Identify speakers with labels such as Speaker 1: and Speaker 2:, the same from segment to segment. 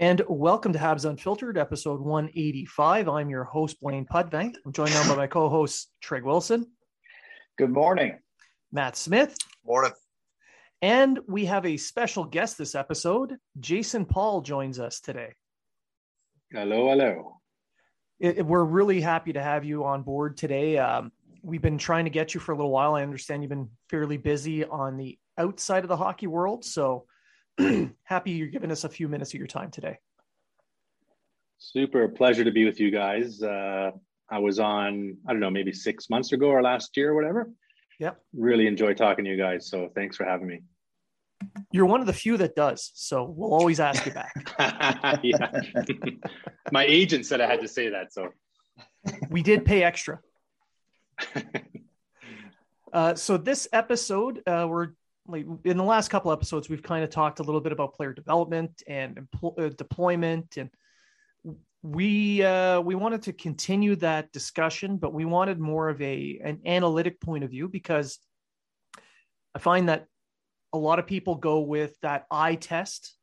Speaker 1: And welcome to Habs Unfiltered, episode 185. I'm your host, Blaine Pudvang. I'm joined now by my co host, Treg Wilson.
Speaker 2: Good morning.
Speaker 1: Matt Smith.
Speaker 3: Morning.
Speaker 1: And we have a special guest this episode. Jason Paul joins us today.
Speaker 4: Hello, hello.
Speaker 1: It, it, we're really happy to have you on board today. Um, we've been trying to get you for a little while. I understand you've been fairly busy on the outside of the hockey world. So, happy you're giving us a few minutes of your time today.
Speaker 4: Super pleasure to be with you guys. Uh, I was on, I don't know, maybe six months ago or last year or whatever.
Speaker 1: Yep.
Speaker 4: Really enjoy talking to you guys. So thanks for having me.
Speaker 1: You're one of the few that does. So we'll always ask you back.
Speaker 4: yeah. My agent said I had to say that. So
Speaker 1: we did pay extra. Uh, so this episode, uh, we're like in the last couple episodes, we've kind of talked a little bit about player development and empl- uh, deployment, and we uh, we wanted to continue that discussion, but we wanted more of a an analytic point of view because I find that a lot of people go with that eye test,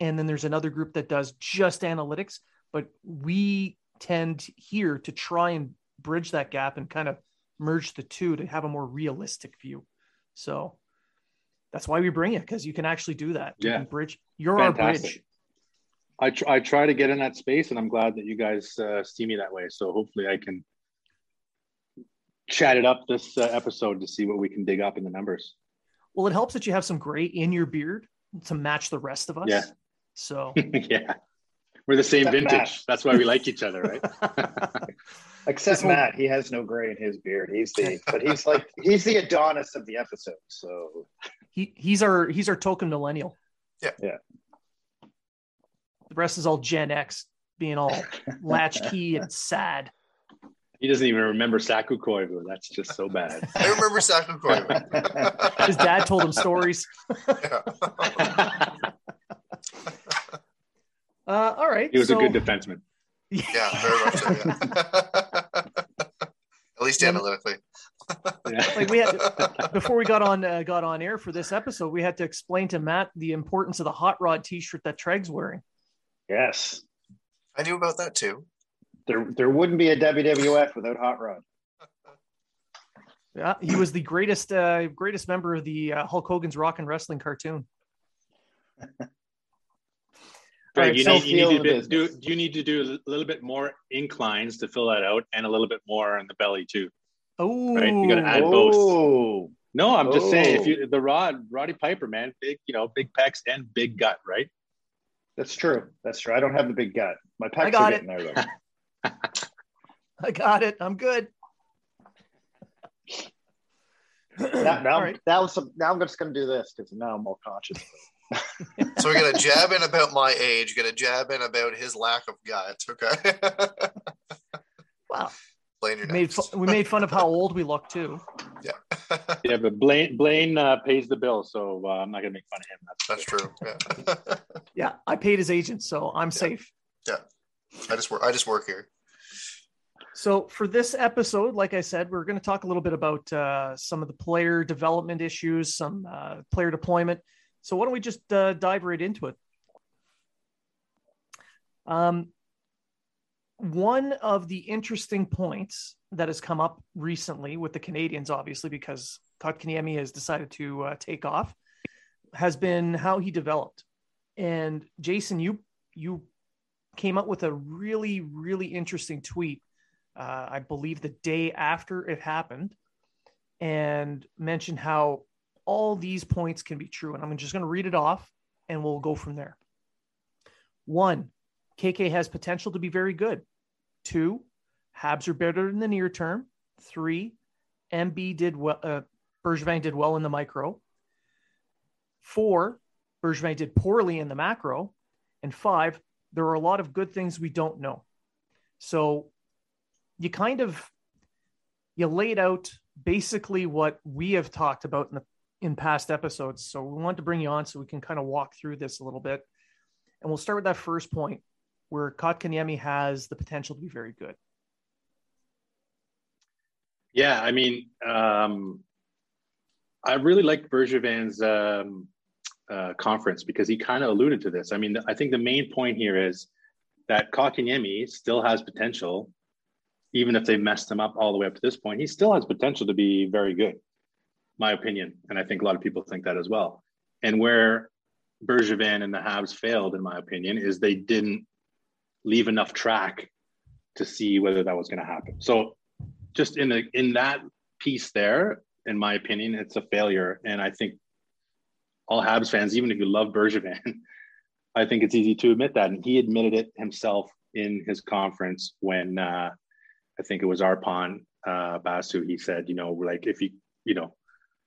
Speaker 1: and then there's another group that does just analytics, but we tend here to try and bridge that gap and kind of merge the two to have a more realistic view. So that's why we bring it because you can actually do that. You
Speaker 4: Yeah.
Speaker 1: can bridge. You're
Speaker 4: Fantastic.
Speaker 1: our bridge.
Speaker 4: I, tr- I try to get in that space and I'm glad that you guys uh, see me that way. So hopefully I can chat it up this uh, episode to see what we can dig up in the numbers.
Speaker 1: Well, it helps that you have some gray in your beard to match the rest of us.
Speaker 4: Yeah.
Speaker 1: So
Speaker 4: yeah. We're the same
Speaker 2: Except
Speaker 4: vintage.
Speaker 2: Matt.
Speaker 4: That's why we like each other, right?
Speaker 2: Except
Speaker 1: So-
Speaker 2: Matt, he has no gray in his beard. He's the, but he's like, he's the Adonis of the episode. So
Speaker 1: he he's our he's our token millennial.
Speaker 3: Yeah.
Speaker 2: Yeah.
Speaker 1: The rest is all Gen X being all latchkey and sad.
Speaker 4: he doesn't even remember Saku Koivu. That's just so bad.
Speaker 3: I remember Saku Koivu.
Speaker 1: His dad told him stories.
Speaker 3: yeah.
Speaker 1: Uh, all right.
Speaker 4: he was
Speaker 1: so-
Speaker 4: a good defenseman.
Speaker 3: yeah, very much so. Yeah. At least analytically.
Speaker 4: Yeah.
Speaker 1: Like we had before we got on uh, got on air for this episode, we had to explain to Matt the importance of the hot rod T-shirt that Treg's wearing.
Speaker 2: yes,
Speaker 3: I knew about that too.
Speaker 2: there there wouldn't be a WWF without Hot Rod.
Speaker 1: Yeah, he was the greatest uh, greatest member of the uh, Hulk Hogan's Rock and Wrestling cartoon.
Speaker 4: Greg,
Speaker 1: Alright,
Speaker 4: you, need, you, need to bit, do,
Speaker 2: business.
Speaker 4: you need to do a little bit more inclines to fill that out and a little bit more on the belly too.
Speaker 1: Oh,
Speaker 4: Right, you gotta add- both.
Speaker 2: Oh,
Speaker 4: No, I'm just saying if
Speaker 2: Oh.
Speaker 4: you the Rod Roddy Piper man, big you know big pecs and big gut, right?
Speaker 2: that's true. That's true. I don't have the big gut. My pecs
Speaker 1: got
Speaker 2: are
Speaker 1: it.
Speaker 2: getting there though.
Speaker 1: I got it. I'm good.
Speaker 2: Now, now,
Speaker 1: All right.
Speaker 2: now, some, now I'm just going to do this because now I'm more conscious.
Speaker 3: So we got a jab in about my age, get a jab in about his lack of guts. Okay.
Speaker 1: Wow.
Speaker 3: Blaine, you're
Speaker 1: We made, fu- we made fun of how old we look too.
Speaker 4: Yeah, yeah, but Blaine Blaine uh, pays the bill, so uh, I'm not gonna make fun of him.
Speaker 3: That's true. Yeah.
Speaker 1: Yeah, I paid his agent, so I'm safe.
Speaker 3: Yeah, I just work. I just work here.
Speaker 1: So for this episode, like I said, we're going to talk a little bit about uh, some of the player development issues, some uh, player deployment. So why don't we just uh, dive right into it? Um, one of the interesting points that has come up recently with the Canadiens, obviously, because Kotkaniemi has decided to uh, take off, has been how he developed. And Jason, you you came up with a really really interesting tweet uh, I believe the day after it happened, and mentioned how all these points can be true. And I'm just going to read it off and we'll go from there. One, KK has potential to be very good. Two, Habs are better in the near term. Three, MB did well, uh, Bergevin did well in the micro. Four, Bergevin did poorly in the macro. And five, there are a lot of good things we don't know. So you kind of you laid out basically what we have talked about in the in past episodes. So we want to bring you on so we can kind of walk through this a little bit. And we'll start with that first point where Kotkaniemi has the potential to be very good.
Speaker 4: Yeah, I mean, um, I really liked Bergevin's um, uh, conference because he kind of alluded to this. I mean, I think the main point here is that Kotkaniemi still has potential, even if they messed him up all the way up to this point. He still has potential to be very good, my opinion, and I think a lot of people think that as well. And where Bergevin and the Habs failed, in my opinion, is they didn't leave enough track to see whether that was going to happen. So just in the in that piece there, in my opinion, it's a failure. And I think all Habs fans, even if you love Bergevin, I think it's easy to admit that. And he admitted it himself in his conference when uh, I think it was Arpon uh, Basu. He said, you know, like if you you know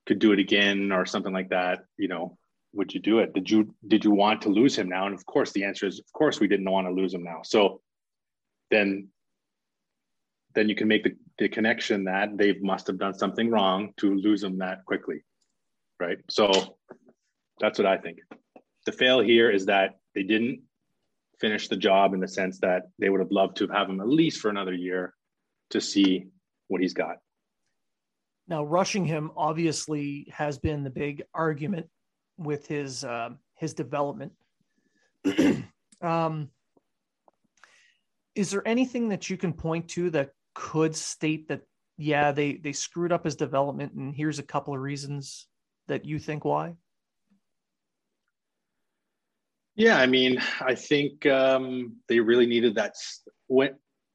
Speaker 4: could do it again or something like that, you know, would you do it? Did you did you want to lose him now? And of course, the answer is of course we didn't want to lose him now. So then then you can make the, the connection that they must have done something wrong to lose him that quickly. Right. So that's what I think. The fail here is that they didn't finish the job in the sense that they would have loved to have him at least for another year to see what he's got.
Speaker 1: Now, rushing him obviously has been the big argument with his uh, his development. um, is there anything that you can point to that could state that yeah they they screwed up his development and here's a couple of reasons that you think why?
Speaker 4: Yeah, I mean, I think um, they really needed that. When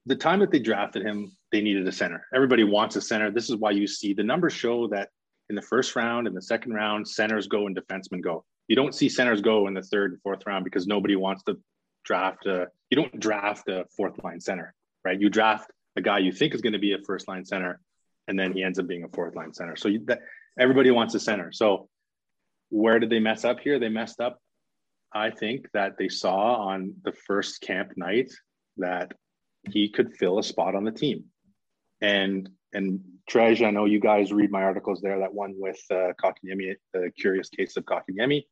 Speaker 4: the time that they drafted him, they needed a center. Everybody wants a center. This is why you see the numbers show that in the first round and the second round, centers go and defensemen go. You don't see centers go in the third and fourth round because nobody wants to draft a. You don't draft a fourth line center, right? You draft a guy you think is going to be a first line center, and then he ends up being a fourth line center. So you, that, everybody wants a center. So where did they mess up here? They messed up I think that they saw on the first camp night that he could fill a spot on the team. And and Treg, I know you guys read my articles there. That one with uh, Kotkaniemi, the curious case of Kotkaniemi.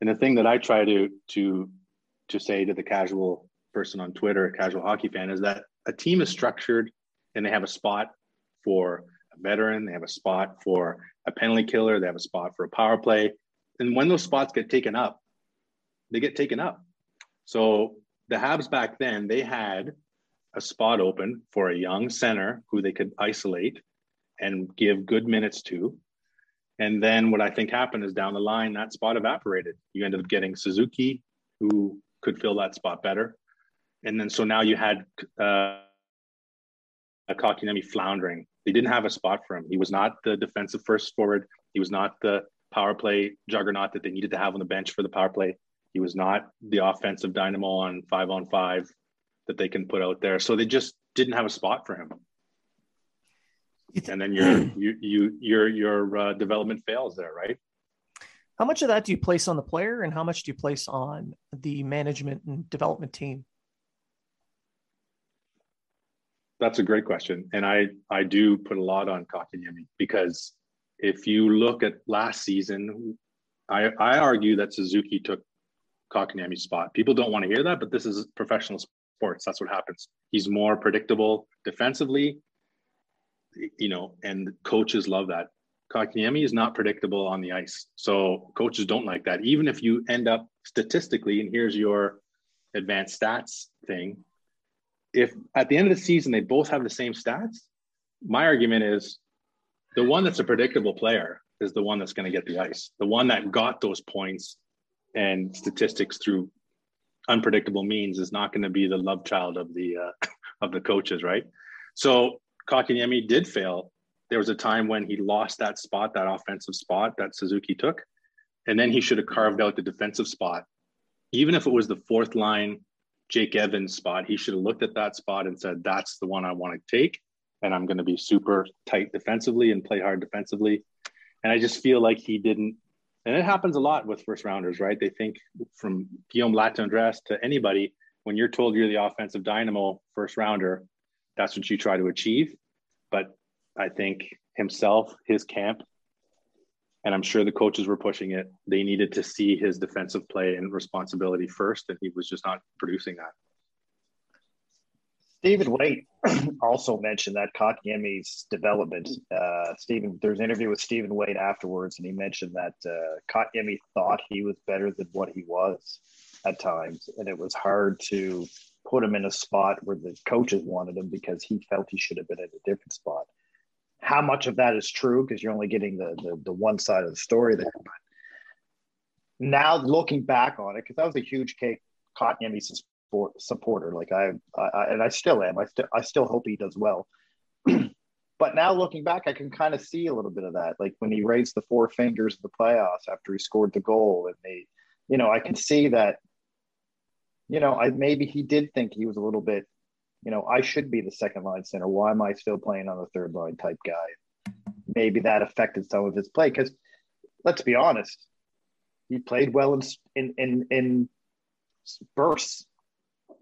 Speaker 4: And the thing that I try to to to say to the casual person on Twitter, a casual hockey fan, is that a team is structured and they have a spot for a veteran, they have a spot for a penalty killer, they have a spot for a power play. And when those spots get taken up, they get taken up. So the Habs back then, they had a spot open for a young center who they could isolate and give good minutes to. And then what I think happened is down the line, that spot evaporated. You ended up getting Suzuki, who could fill that spot better. And then so now you had uh, a Kotkaniemi floundering. They didn't have a spot for him. He was not the defensive first forward. He was not the power play juggernaut that they needed to have on the bench for the power play. He was not the offensive dynamo on five on five that they can put out there. So they just didn't have a spot for him. and then your you you your your uh, development fails there, right?
Speaker 1: How much of that do you place on the player, and how much do you place on the management and development team?
Speaker 4: That's a great question, and I I do put a lot on Kotkaniemi because if you look at last season, I I argue that Suzuki took Kotkaniemi's spot. People don't want to hear that, but this is professional sports. That's what happens. He's more predictable defensively, you know, and coaches love that. Kotkaniemi is not predictable on the ice. So coaches don't like that. Even if you end up statistically, and here's your advanced stats thing, if at the end of the season they both have the same stats, my argument is the one that's a predictable player is the one that's going to get the ice. The one that got those points and statistics through unpredictable means is not going to be the love child of the uh, of the coaches, right? So Kotkaniemi did fail. There was a time when he lost that spot, that offensive spot that Suzuki took, and then he should have carved out the defensive spot. Even if it was the fourth line Jake Evans spot, he should have looked at that spot and said, "That's the one I want to take." and I'm going to be super tight defensively and play hard defensively. And I just feel like he didn't. And it happens a lot with first rounders, right? They think from Guillaume Latendresse to anybody, when you're told you're the offensive dynamo first rounder, that's what you try to achieve. But I think himself, his camp, and I'm sure the coaches were pushing it. They needed to see his defensive play and responsibility first, and he was just not producing that.
Speaker 2: Stephen Waite also mentioned that Kotkaniemi's development. Uh, Stephen, there's an interview with Stephen Waite afterwards, and he mentioned that uh, Kotkaniemi thought he was better than what he was at times, and it was hard to put him in a spot where the coaches wanted him because he felt he should have been in a different spot. How much of that is true? Because you're only getting the, the, the one side of the story there. But now looking back on it, because that was a huge cake Kotkaniemi supporter. Like I, I, and I still am. I still, I still hope he does well. but now looking back, I can kind of see a little bit of that. Like when he raised the four fingers of the playoffs after he scored the goal, and they, you know, I can see that. You know, I maybe he did think he was a little bit. You know, I should be the second line center. Why am I still playing on the third line type guy? Maybe that affected some of his play because, let's be honest, he played well in in in, in bursts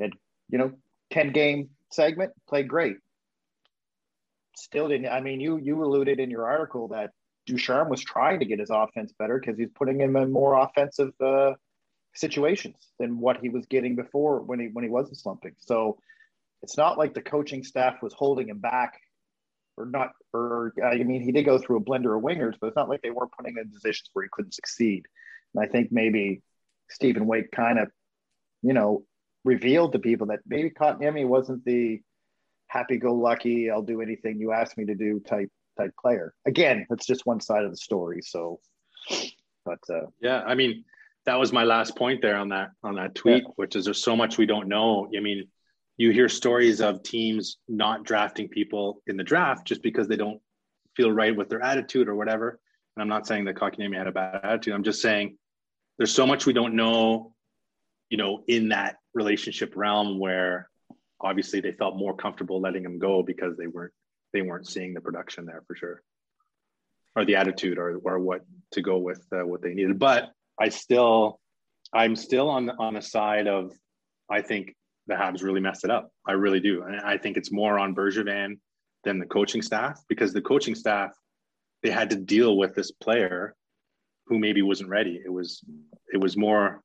Speaker 2: had, you know, 10 game segment, played great. Still didn't, I mean, you you alluded in your article that Ducharme was trying to get his offense better because he's putting him in more offensive uh, situations than what he was getting before when he when he wasn't slumping. So it's not like the coaching staff was holding him back or not or I mean he did go through a blender of wingers, but it's not like they weren't putting him in positions where he couldn't succeed. And I think maybe Stephen Waite kind of, you know, revealed to people that maybe Kotkaniemi wasn't the happy-go-lucky, I'll do anything you ask me to do type type player. Again, that's just one side of the story. So, but uh,
Speaker 4: yeah, I mean, that was my last point there on that on that tweet, yeah. which is there's so much we don't know. I mean, you hear stories of teams not drafting people in the draft just because they don't feel right with their attitude or whatever. And I'm not saying that Kotkaniemi had a bad attitude. I'm just saying there's so much we don't know you know, in that relationship realm where obviously they felt more comfortable letting him go because they weren't they weren't seeing the production there for sure. Or the attitude or, or what to go with uh, what they needed. But i still i'm still on the, on the side of i think the habs really messed it up. I really do. And i think it's more on bergevin than the coaching staff because the coaching staff they had to deal with this player who maybe wasn't ready. It was it was more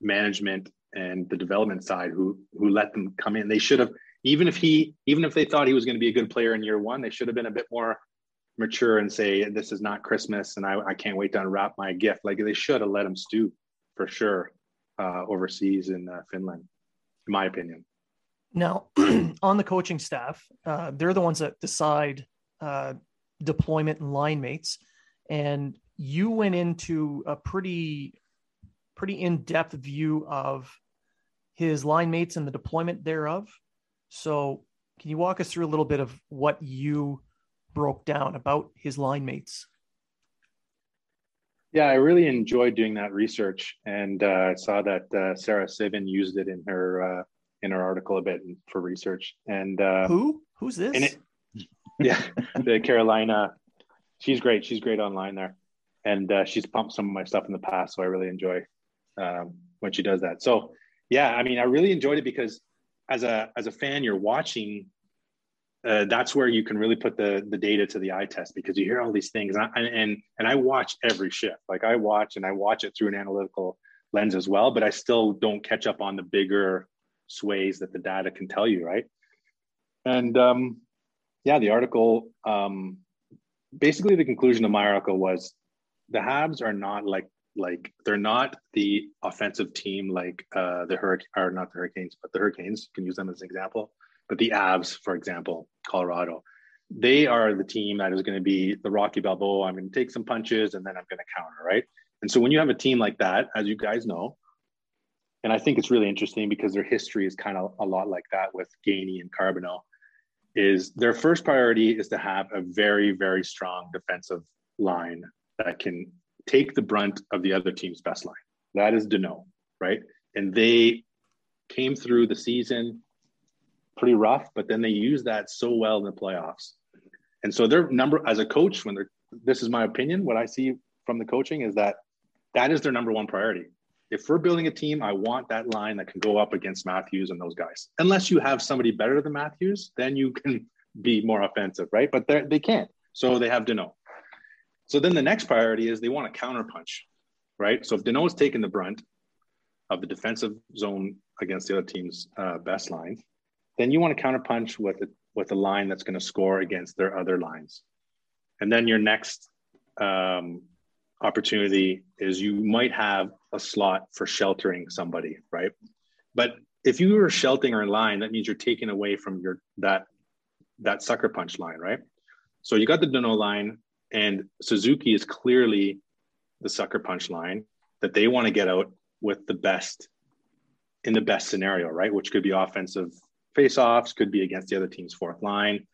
Speaker 4: management and the development side who who let them come in. They should have even if he even if they thought he was going to be a good player in year one, they should have been a bit more mature and say this is not Christmas and I, I can't wait to unwrap my gift. Like they should have let him stew for sure uh, overseas in uh, Finland, in my opinion.
Speaker 1: Now, on the coaching staff, uh, they're the ones that decide uh, deployment and line mates. And you went into a pretty pretty in-depth view of his line mates and the deployment thereof. So can you walk us through a little bit of what you broke down about his line mates?
Speaker 4: Yeah, I really enjoyed doing that research, and uh, I saw that uh, Sara Civian used it in her uh, in her article a bit for research. And uh,
Speaker 1: who? Who's this?
Speaker 4: It, yeah, the Carolina. She's great. She's great online there, and uh, she's pumped some of my stuff in the past, so I really enjoy um, when she does that. So yeah, I mean, I really enjoyed it because as a as a fan, you're watching. Uh, that's where you can really put the the data to the eye test because you hear all these things, and I, and and I watch every shift. Like I watch and I watch it through an analytical lens as well, but I still don't catch up on the bigger sways that the data can tell you, right? And um, yeah, the article um, basically the conclusion of my article was the Habs are not like like they're not the offensive team like uh, the Hurricane or not the Hurricanes, but the Hurricanes You can use them as an example. But the Avs, for example, Colorado, they are the team that is going to be the Rocky Balboa. I'm going to take some punches and then I'm going to counter, right? And so when you have a team like that, as you guys know, and I think it's really interesting because their history is kind of a lot like that with Gainey and Carbonneau, is their first priority is to have a very, very strong defensive line that can take the brunt of the other team's best line. That is Danault, right? And they came through the season pretty rough, but then they used that so well in the playoffs. And so their number as a coach, when they're this is my opinion, what I see from the coaching is that that is their number one priority. If we're building a team, I want that line that can go up against Matthews and those guys. Unless you have somebody better than Matthews, then you can be more offensive, right? But they can't. So they have Danault. So then the next priority is they want to counterpunch, right? So if is taking the brunt of the defensive zone against the other team's uh, best line, then you want to counterpunch with a, with a line that's going to score against their other lines. And then your next um, opportunity is you might have a slot for sheltering somebody, right? But if you are sheltering a line, that means you're taking away from your that that sucker punch line, right? So you got the Danault line, and Suzuki is clearly the sucker punch line that they want to get out with the best in the best scenario, right? Which could be offensive face-offs, could be against the other team's fourth line,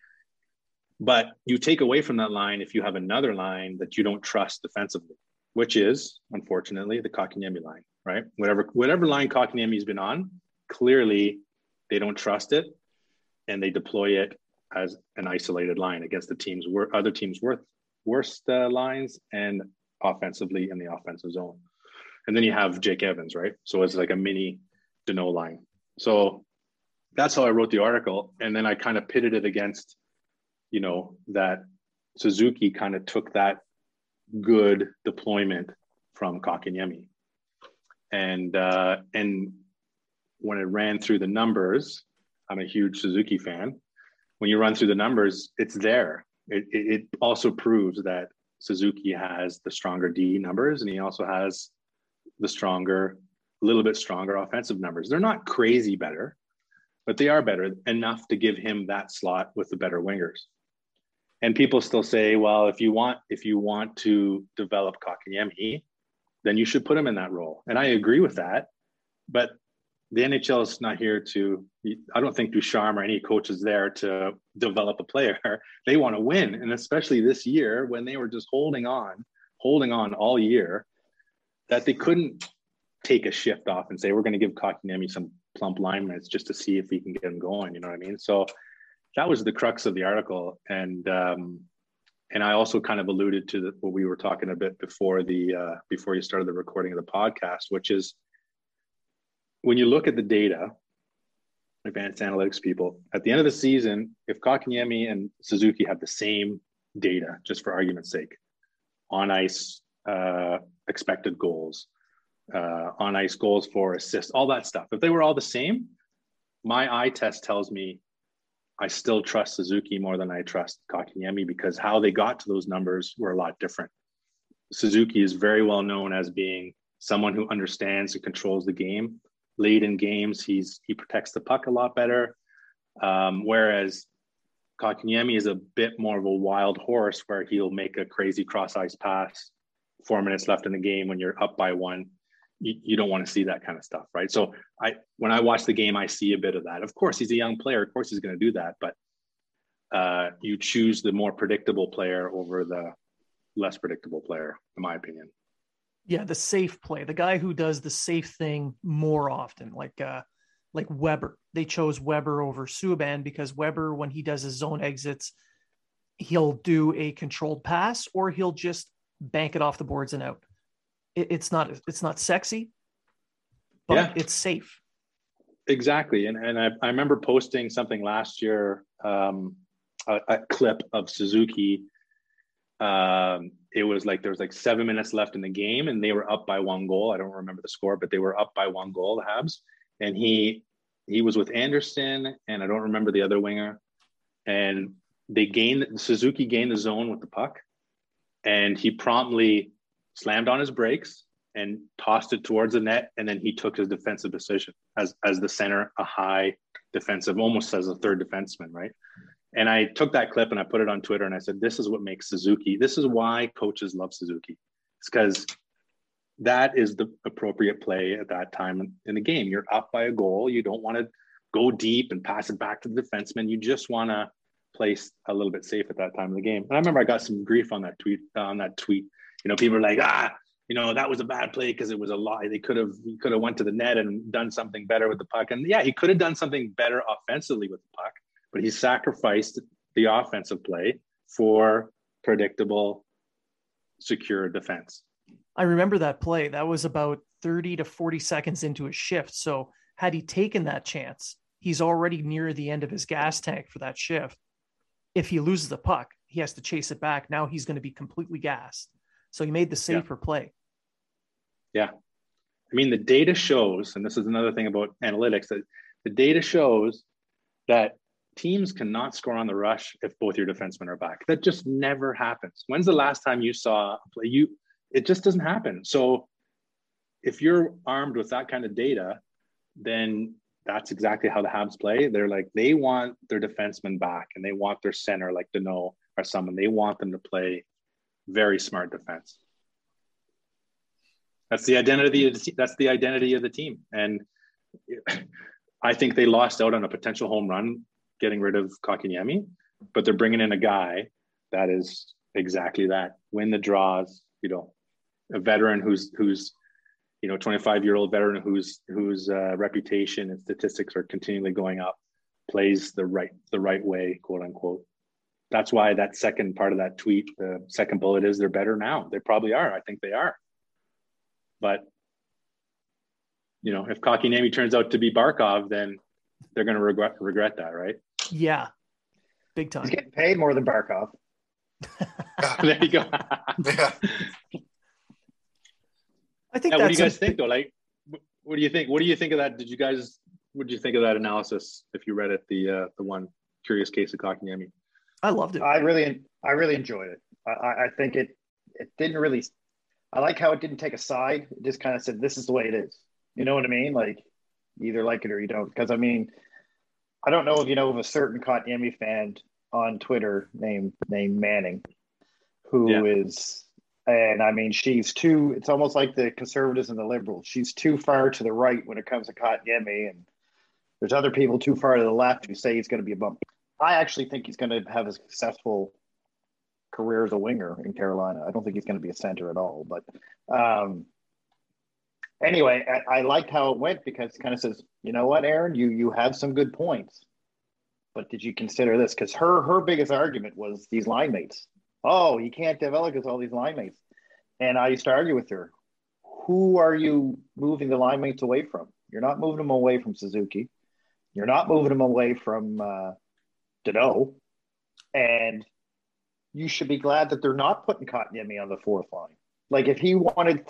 Speaker 4: but you take away from that line if you have another line that you don't trust defensively, which is unfortunately the Kotkaniemi line, right? Whatever whatever line Kotkaniemi's been on, clearly they don't trust it, and they deploy it as an isolated line against the teams where other teams worth worst uh, lines and offensively in the offensive zone. And then you have Jake Evans, right? So it's like a mini Danault line. So that's how I wrote the article. And then I kind of pitted it against you know, that Suzuki kind of took that good deployment from Kotkaniemi. And uh, and when it ran through the numbers, I'm a huge Suzuki fan. When you run through the numbers, it's there. It, it, also proves that Suzuki has the stronger D numbers, and he also has the stronger, a little bit stronger offensive numbers. They're not crazy better, but they are better enough to give him that slot with the better wingers and people still say, well, if you want if you want to develop Kotkaniemi, then you should put him in that role. And I agree with that. But the NHL is not here to. I don't think Ducharme or any coach is there to develop a player. They want to win, and especially this year when they were just holding on, holding on all year, that they couldn't take a shift off and say we're going to give Kotkaniemi some plump line minutes just to see if he can get him going. You know what I mean? So that was the crux of the article, and um, and I also kind of alluded to the, what we were talking a bit before the uh, before you started the recording of the podcast, which is when you look at the data, advanced analytics people, at the end of the season, if Kotkaniemi and Suzuki have the same data, just for argument's sake, on ice uh, expected goals, uh, on ice goals for assists, all that stuff, if they were all the same, my eye test tells me I still trust Suzuki more than I trust Kotkaniemi because how they got to those numbers were a lot different. Suzuki is very well known as being someone who understands and controls the game. Late in games, he's he protects the puck a lot better. Um, whereas Kotkaniemi is a bit more of a wild horse where he'll make a crazy cross ice pass four minutes left in the game when you're up by one you, you don't want to see that kind of stuff, right? So I when I watch the game, I see a bit of that. Of course, he's a young player. Of course, he's going to do that, but uh, you choose the more predictable player over the less predictable player, in my opinion.
Speaker 1: Yeah, the safe play, the guy who does the safe thing more often, like uh, like Weber. They chose Weber over Subban because Weber, when he does his zone exits, he'll do a controlled pass or he'll just bank it off the boards and out. It, it's not it's not sexy, but
Speaker 4: Yeah.
Speaker 1: it's safe.
Speaker 4: Exactly. And, and I, I remember posting something last year, um, a, a clip of Suzuki. Um, it was like there was like seven minutes left in the game and they were up by one goal. I don't remember the score, but they were up by one goal, the Habs. And he he was with Anderson and I don't remember the other winger. And they gained Suzuki gained the zone with the puck and he promptly slammed on his brakes and tossed it towards the net and then he took his defensive decision as as the center a high defensive almost as a third defenseman right and i took that clip and i put it on twitter and i said this is what makes suzuki. This is why coaches love suzuki. It's because that is the appropriate play at that time in the game. You're up by a goal. You don't want to go deep and pass it back to the defenseman. You just want to place a little bit safe at that time of the game. And i remember i got some grief on that tweet on that tweet. You know people are like ah you know that was a bad play because it was a lie. They could have he could have went to the net and done something better with the puck. And yeah, he could have done something better offensively with the puck, but he sacrificed the offensive play for predictable, secure defense.
Speaker 1: I remember that play. That was about 30 to 40 seconds into his shift. So had he taken that chance, he's already near the end of his gas tank for that shift. If he loses the puck, he has to chase it back. Now he's going to be completely gassed. So he made the safer play.
Speaker 4: Yeah. I mean, the data shows, and this is another thing about analytics, that the data shows that teams cannot score on the rush if both your defensemen are back. That just never happens. When's the last time you saw a play? You it just doesn't happen. So if you're armed with that kind of data, then that's exactly how the Habs play. They're like they want their defensemen back and they want their center like Danault or someone. They want them to play very smart defense. That's the identity. Of the, that's the identity of the team, and I think they lost out on a potential home run getting rid of Kotkaniemi, but they're bringing in a guy that is exactly that. Win the draws, you know, a veteran who's who's you know 25 year old veteran whose whose uh, reputation and statistics are continually going up, plays the right the right way, quote unquote that's why that second part of that tweet, the second bullet is they're better now. They probably are. I think they are. But you know, if Kotkaniemi turns out to be Barkov, then they're going to regret regret that, right?
Speaker 1: Yeah, big time.
Speaker 2: He's getting paid more than Barkov.
Speaker 4: there you go.
Speaker 3: Yeah.
Speaker 1: I think
Speaker 4: Yeah, what do you guys
Speaker 1: a-
Speaker 4: think though? Like, what do you think? What do you think of that? Did you guys? What did you think of that analysis? If you read it, the uh, the one curious case of Kotkaniemi.
Speaker 1: I loved it.
Speaker 2: I really, I really enjoyed it. I, I I think it, it didn't really. I like how it didn't take a side. It just kind of said, "This is the way it is." You know what I mean? Like, either like it or you don't. Because I mean, I don't know if you know of a certain Kotkaniemi fan on Twitter named named Manning, who is, and I mean, she's too. It's almost like the conservatives and the liberals. She's too far to the right when it comes to Kotkaniemi, and there's other people too far to the left who say he's going to be a bump. I actually think he's going to have a successful career as a winger in Carolina. I don't think he's going to be a center at all. But um, anyway, I, I liked how it went because it kind of says, you know what, Aaron, you you have some good points, but did you consider this? Because her her biggest argument was these line mates. Oh, you can't develop with all these line mates. And I used to argue with her. Who are you moving the line mates away from? You're not moving them away from Suzuki. You're not moving them away from uh, Danault. And you should be glad that they're not putting Kotkaniemi on the fourth line. Like if he wanted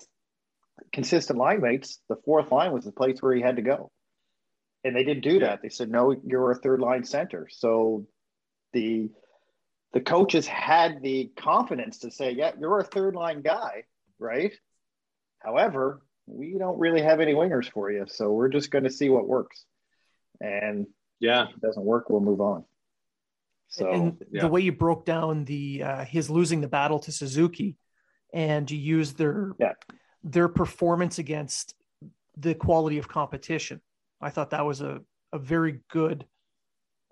Speaker 2: consistent line mates, the fourth line was the place where he had to go. And they didn't do that. They said, no, you're a third line center. So the the coaches had the confidence to say, yeah, you're a third line guy, right? However, we don't really have any wingers for you. So we're just going to see what works. And
Speaker 4: Yeah,
Speaker 2: if it doesn't work, we'll move on. So
Speaker 1: and
Speaker 4: yeah.
Speaker 1: the way you broke down the uh, his losing the battle to Suzuki, and you used their
Speaker 2: Yeah.
Speaker 1: Their performance against the quality of competition. I thought that was a a very good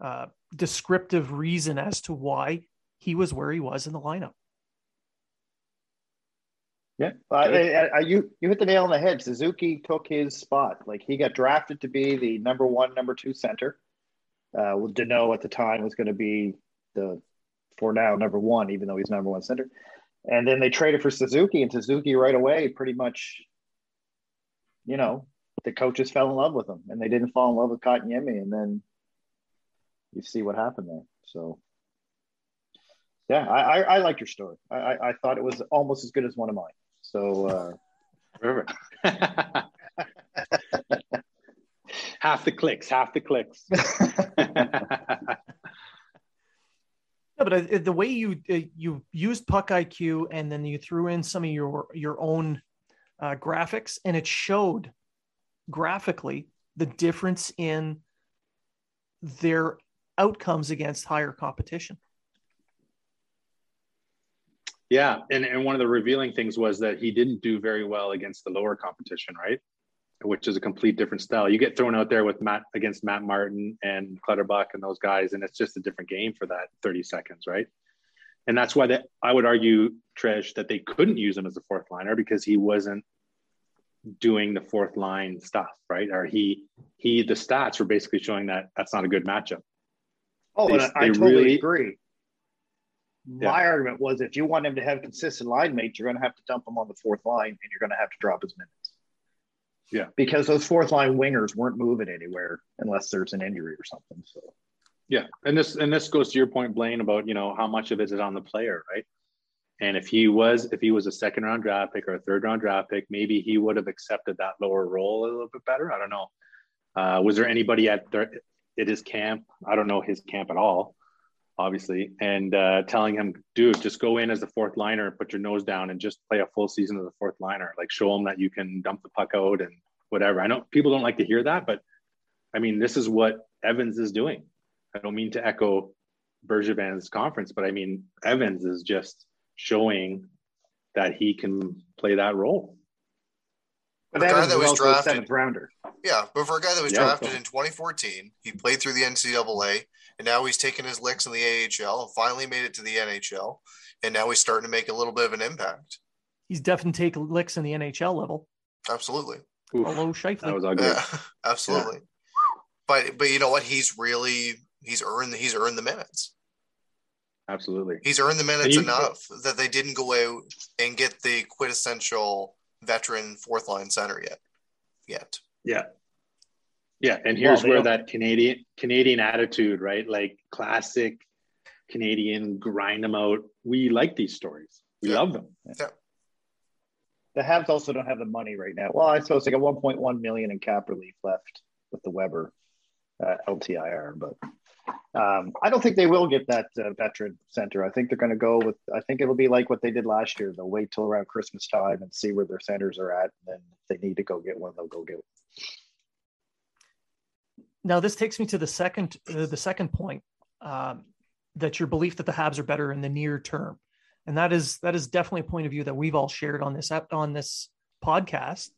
Speaker 1: uh, descriptive reason as to why he was where he was in the lineup.
Speaker 2: Yeah, I, I, I, you you hit the nail on the head. Suzuki took his spot. Like he got drafted to be the number one, number two center. Uh, with Danault at the time was going to be the for now number one, even though he's number one center. And then they traded for Suzuki, and Suzuki right away pretty much, you know, the coaches fell in love with him, and they didn't fall in love with Kotkaniemi, and then you see what happened there. So, yeah, I, I, I like your story. I, I, I thought it was almost as good as one of mine. So, uh,
Speaker 4: half the clicks, half the clicks.
Speaker 1: But uh, the way you uh, you used puck IQ and then you threw in some of your your own uh, graphics, and it showed graphically the difference in their outcomes against higher competition.
Speaker 4: yeah, and, and one of the revealing things was that he didn't do very well against the lower competition, right? Which is a complete different style. You get thrown out there with Matt against Matt Martin and Clutterbuck and those guys, and it's just a different game for that 30 seconds, right? And that's why that I would argue, Trish, that they couldn't use him as a fourth liner because he wasn't doing the fourth line stuff, right? Or he he the stats were basically showing that that's not a good matchup.
Speaker 2: oh,
Speaker 4: They-
Speaker 2: and I, I totally
Speaker 4: really-
Speaker 2: agree.
Speaker 4: Yeah.
Speaker 2: My argument was if you want him to have consistent line mates, you're going to have to dump him on the fourth line, and you're going to have to drop his minutes.
Speaker 4: Yeah.
Speaker 2: because those fourth line wingers weren't moving anywhere unless there's an injury or something. So
Speaker 4: Yeah, and this and this goes to your point, Blaine, about you know how much of it is on the player, right? And if he was if he was a second round draft pick or a third round draft pick, maybe he would have accepted that lower role a little bit better. I don't know. Uh, was there anybody at their, at his camp? I don't know his camp at all, obviously, and uh, telling him, dude, just go in as the fourth liner, and put your nose down, and just play a full season as the fourth liner. Like show him that you can dump the puck out and whatever. I know people don't like to hear that, but I mean, this is what Evans is doing. I don't mean to echo Bergevin's conference, but I mean Evans is just showing that he can play that role.
Speaker 2: but
Speaker 3: The guy
Speaker 2: Evans
Speaker 3: was
Speaker 2: also
Speaker 3: drafted-
Speaker 2: seventh rounder.
Speaker 3: Yeah, but for a guy that was
Speaker 4: Yeah,
Speaker 3: drafted
Speaker 4: so-
Speaker 3: in 2014, he played through the NCAA, and now he's taken his licks in the AHL and finally made it to the NHL, and now he's starting to make a little bit of an impact.
Speaker 1: He's definitely take licks in the NHL level.
Speaker 3: Absolutely,
Speaker 4: Oof,
Speaker 1: Hello,
Speaker 4: that was ugly.
Speaker 3: yeah, absolutely. But but you know what? He's really he's earned he's earned the minutes.
Speaker 4: Absolutely.
Speaker 3: He's earned the minutes
Speaker 4: you-
Speaker 3: enough that they didn't go out and get the quintessential veteran fourth line center yet. Yet.
Speaker 4: Yeah. Yeah. And here's
Speaker 2: they
Speaker 4: where that Canadian Canadian attitude, right? Like classic Canadian grind them out. We like these stories. We
Speaker 3: Yeah.
Speaker 4: love them.
Speaker 2: The Habs also don't have the money right now. Well, I suppose they got 1.1 million in cap relief left with the Weber uh, LTIR, but um, I don't think they will get that uh, veteran center. I think they're going to go with. I think it'll be like what they did last year. They'll wait till around Christmas time and see where their centers are at. And then if they need to go get one, they'll go get one.
Speaker 1: Now this takes me to the second uh, the second point um, that your belief that the Habs are better in the near term, and that is that is definitely a point of view that we've all shared on this on this podcast,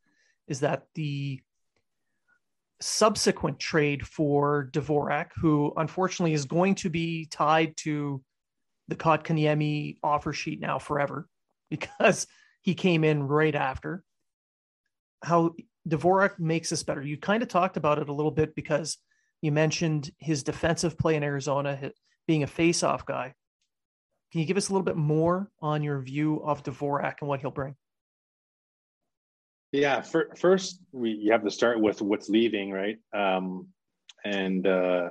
Speaker 1: is that the subsequent trade for Dvorak, who unfortunately is going to be tied to the Kotkaniemi offer sheet now forever because he came in right after. How Dvorak makes us better. You kind of talked about it a little bit because you mentioned his defensive play in Arizona being a face-off guy. Can you give us a little bit more on your view of Dvorak and what he'll bring?
Speaker 4: Yeah. For, first, we you have to start with what's leaving, right? Um, and uh,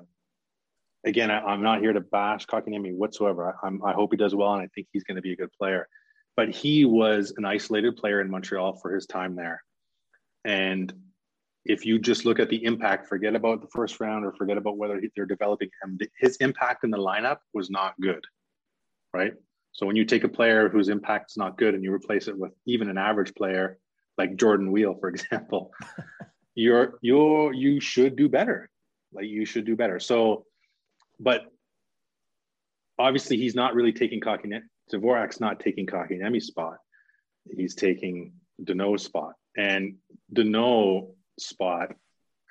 Speaker 4: again, I, I'm not here to bash Kotkaniemi whatsoever. I, I hope he does well, and I think he's going to be a good player. But he was an isolated player in Montreal for his time there. And if you just look at the impact, forget about the first round or forget about whether they're developing him, his impact in the lineup was not good, right? So when you take a player whose impact is not good and you replace it with even an average player like Jordan Weal, for example, you're you're you should do better. Like you should do better. So, but obviously he's not really taking Kotkaniemi. Dvorak's not taking Kotkaniemi's spot. He's taking Danault's spot. And Danault spot,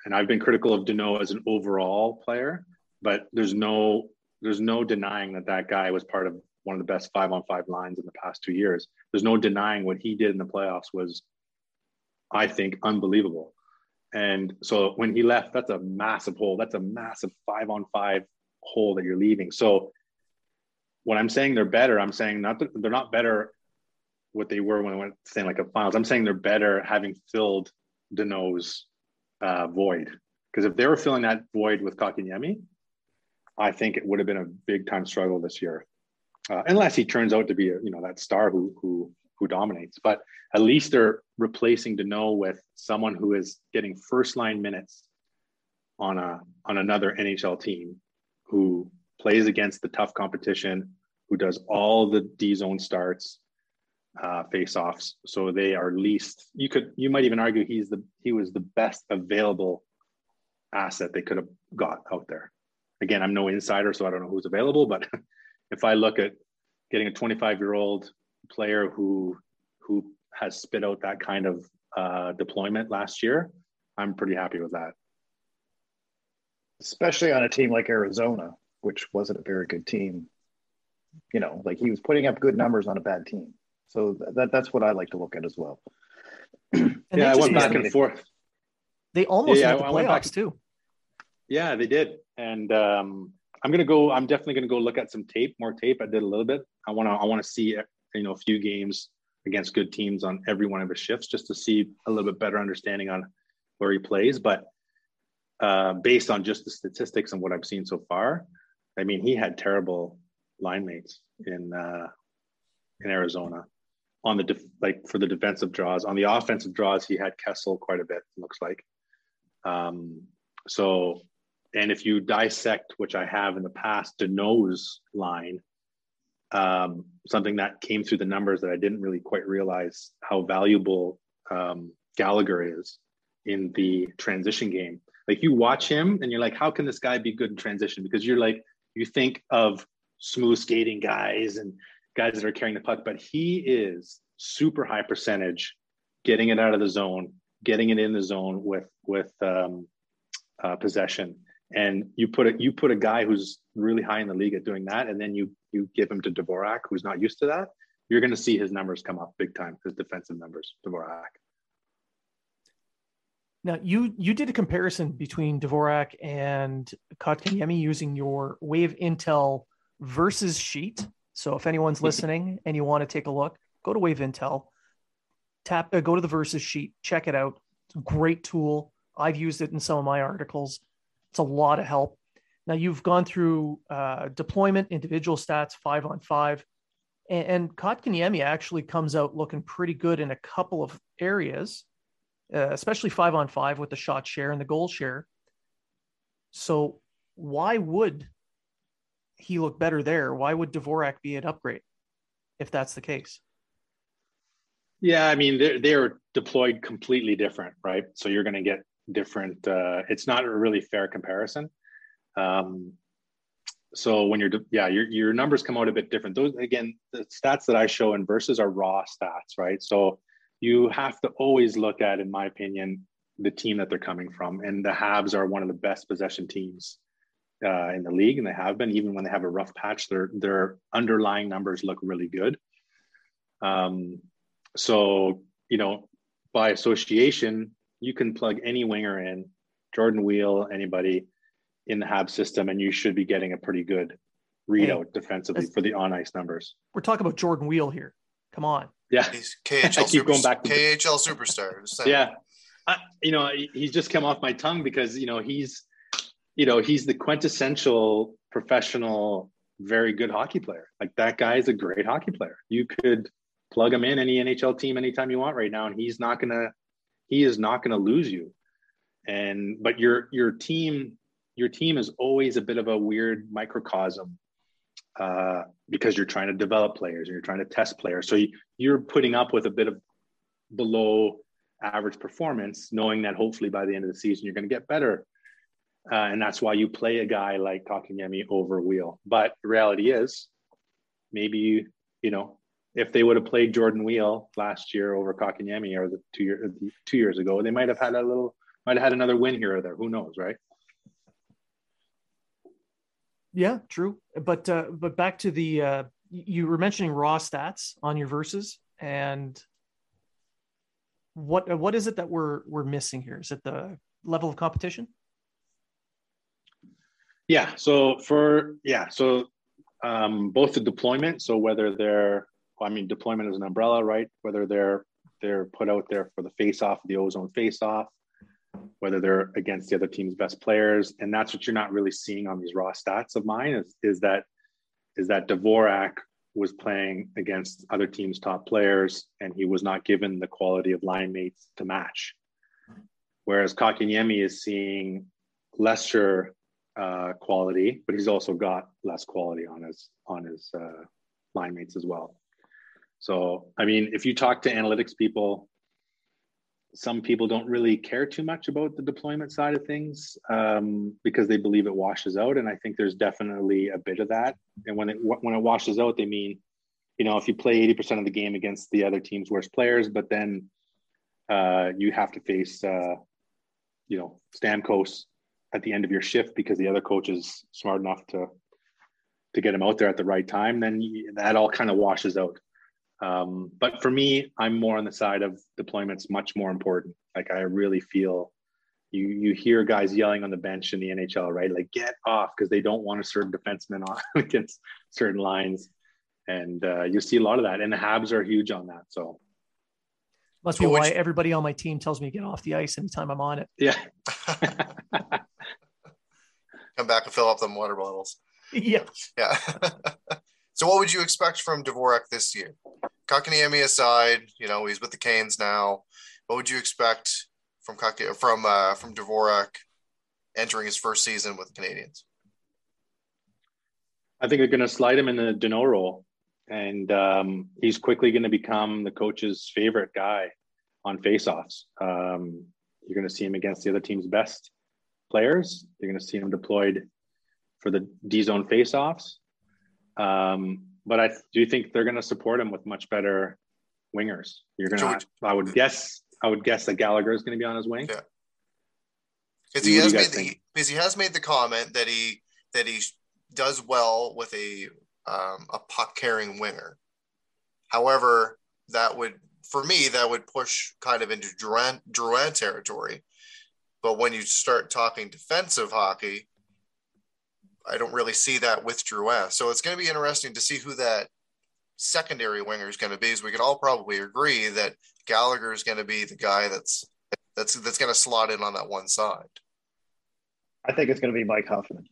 Speaker 4: and I've been critical of Danault as an overall player, but there's no there's no denying that that guy was part of one of the best five on five lines in the past two years. There's no denying what he did in the playoffs was, I think, unbelievable. And so when he left, that's a massive hole. That's a massive five on five hole that you're leaving. So when I'm saying they're better, I'm saying not that they're not better what they were when I went saying like a finals. I'm saying they're better having filled Danault's uh, void. Because if they were filling that void with Kotkaniemi, I think it would have been a big time struggle this year, uh, unless he turns out to be a, you know that star who who who dominates. But at least they're replacing Danault with someone who is getting first line minutes on a on another NHL team who plays against the tough competition, who does all the D zone starts, uh, face offs. So they are least. You could you might even argue he's the he was the best available asset they could have got out there. Again, I'm no insider, so I don't know who's available. But if I look at getting a 25 year old player who who has spit out that kind of uh, deployment last year, I'm pretty happy with that.
Speaker 2: Especially on a team like Arizona, which wasn't a very good team. You know, like he was putting up good numbers on a bad team. So that that's what I like to look at as well.
Speaker 4: yeah, I went back and forth.
Speaker 1: They almost yeah, made the playoffs too.
Speaker 4: Yeah, they did. And um, I'm gonna go. I'm definitely gonna go look at some tape, more tape. I did a little bit. I want to. I want to see you know a few games against good teams on every one of his shifts, just to see a little bit better understanding on where he plays. But uh, based on just the statistics and what I've seen so far, I mean, he had terrible line mates in uh, in Arizona on the def- like for the defensive draws. On the offensive draws, he had Kessel quite a bit. Looks like. Um, so, and if you dissect, which I have in the past, Danault's line, um, something that came through the numbers that I didn't really quite realize how valuable um, Gallagher is in the transition game. Like you watch him and you're like, how can this guy be good in transition? Because you're like, you think of smooth skating guys and guys that are carrying the puck, but he is super high percentage getting it out of the zone, getting it in the zone with with um, uh, possession. And you put a you put a guy who's really high in the league at doing that, and then you you give him to Dvorak, who's not used to that. You're going to see his numbers come up big time, his defensive numbers, Dvorak.
Speaker 1: Now you you did a comparison between Dvorak and Kotkaniemi using your Wave Intel versus sheet. So if anyone's listening and you want to take a look, go to Wave Intel, tap, uh, go to the versus sheet, check it out. It's a great tool. I've used it in some of my articles. It's a lot of help. Now you've gone through uh, deployment, individual stats, five on five, and, and Kotkaniemi actually comes out looking pretty good in a couple of areas uh, especially five on five with the shot share and the goal share. So why would he look better there? Why would Dvorak be an upgrade if that's the case?
Speaker 4: Yeah, I mean they're they're deployed completely different, right? So you're going to get different. Uh, it's not a really fair comparison. Um, so when you're yeah your your numbers come out a bit different. Those again the stats that I show in versus are raw stats, right? So you have to always look at, in my opinion, the team that they're coming from. And the Habs are one of the best possession teams uh, in the league, and they have been. Even when they have a rough patch, their their underlying numbers look really good. Um, so you know, by association, you can plug any winger in, Jordan Weal, anybody in the Hab system, and you should be getting a pretty good readout hey, defensively for the on ice numbers.
Speaker 1: We're talking about Jordan Weal here. Come on.
Speaker 4: Yeah,
Speaker 3: he's KHL. I keep super, going back to KHL superstar.
Speaker 4: Yeah, I, you know, he's just come off my tongue because you know he's, you know, he's the quintessential professional, very good hockey player. Like that guy is a great hockey player. You could plug him in any NHL team anytime you want right now, and he's not gonna, he is not gonna lose you. And but your your team, your team is always a bit of a weird microcosm uh, because you're trying to develop players and you're trying to test players. So you, are putting up with a bit of below average performance, knowing that hopefully by the end of the season you're going to get better. Uh, and that's why you play a guy like Kotkaniemi over Weal. But the reality is, maybe you, you know, if they would have played Jordan Weal last year over Kotkaniemi or the two year two years ago, they might have had a little, might have had another win here or there. Who knows, right?
Speaker 1: Yeah, true. But uh, but back to the uh, you were mentioning raw stats on your verses, and what what is it that we're we're missing here? Is it the level of competition?
Speaker 4: Yeah. So for yeah, so um, both the deployment. So whether they're, I mean, deployment is an umbrella, right? Whether they're they're put out there for the face off, the ozone face off, whether they're against the other team's best players, and that's what you're not really seeing on these raw stats of mine is is that is that Dvorak was playing against other teams' top players, and he was not given the quality of line mates to match. Whereas Kotkaniemi is seeing lesser uh, quality, but he's also got less quality on his on his uh, line mates as well. So, I mean, if you talk to analytics people, some people don't really care too much about the deployment side of things um, because they believe it washes out, and I think there's definitely a bit of that. And when it when it washes out, they mean, you know, if you play 80% of the game against the other team's worst players, but then uh, you have to face, uh, you know, Stamkos at the end of your shift because the other coach is smart enough to to get him out there at the right time, then that all kind of washes out. Um, but for me, I'm more on the side of deployments much more important. Like I really feel you you hear guys yelling on the bench in the NHL, right? Like get off because they don't want a certain defenseman on against certain lines, and uh, you see a lot of that. And the Habs are huge on that. So
Speaker 1: must be why everybody on my team tells me to get off the ice anytime I'm on it.
Speaker 4: Yeah.
Speaker 3: Come back and fill up them water bottles.
Speaker 1: Yeah.
Speaker 3: Yeah. so what would you expect from Dvorak this year? Kotkaniemi aside, you know, he's with the Canes now. What would you expect from Kak- from uh, from Dvorak entering his first season with the Canadiens?
Speaker 4: I think they're going to slide him in the Danault role, and um, he's quickly going to become the coach's favorite guy on faceoffs. Um, you're going to see him against the other team's best players. You're going to see him deployed for the D zone faceoffs. Um, but I do think they're going to support him with much better wingers. You're going to, I would guess, I would guess that Gallagher is going to be on his wing.
Speaker 3: Yeah. Because he has made the, because he has made the comment that he that he does well with a um, a puck carrying winger. However, that would for me that would push kind of into Drouin territory. But when you start talking defensive hockey, I don't really see that with Drouin. So it's going to be interesting to see who that secondary winger is going to be. As we can all probably agree that Gallagher is going to be the guy that's that's that's going to slot in on that one side.
Speaker 2: I think it's going to be Mike Hoffman.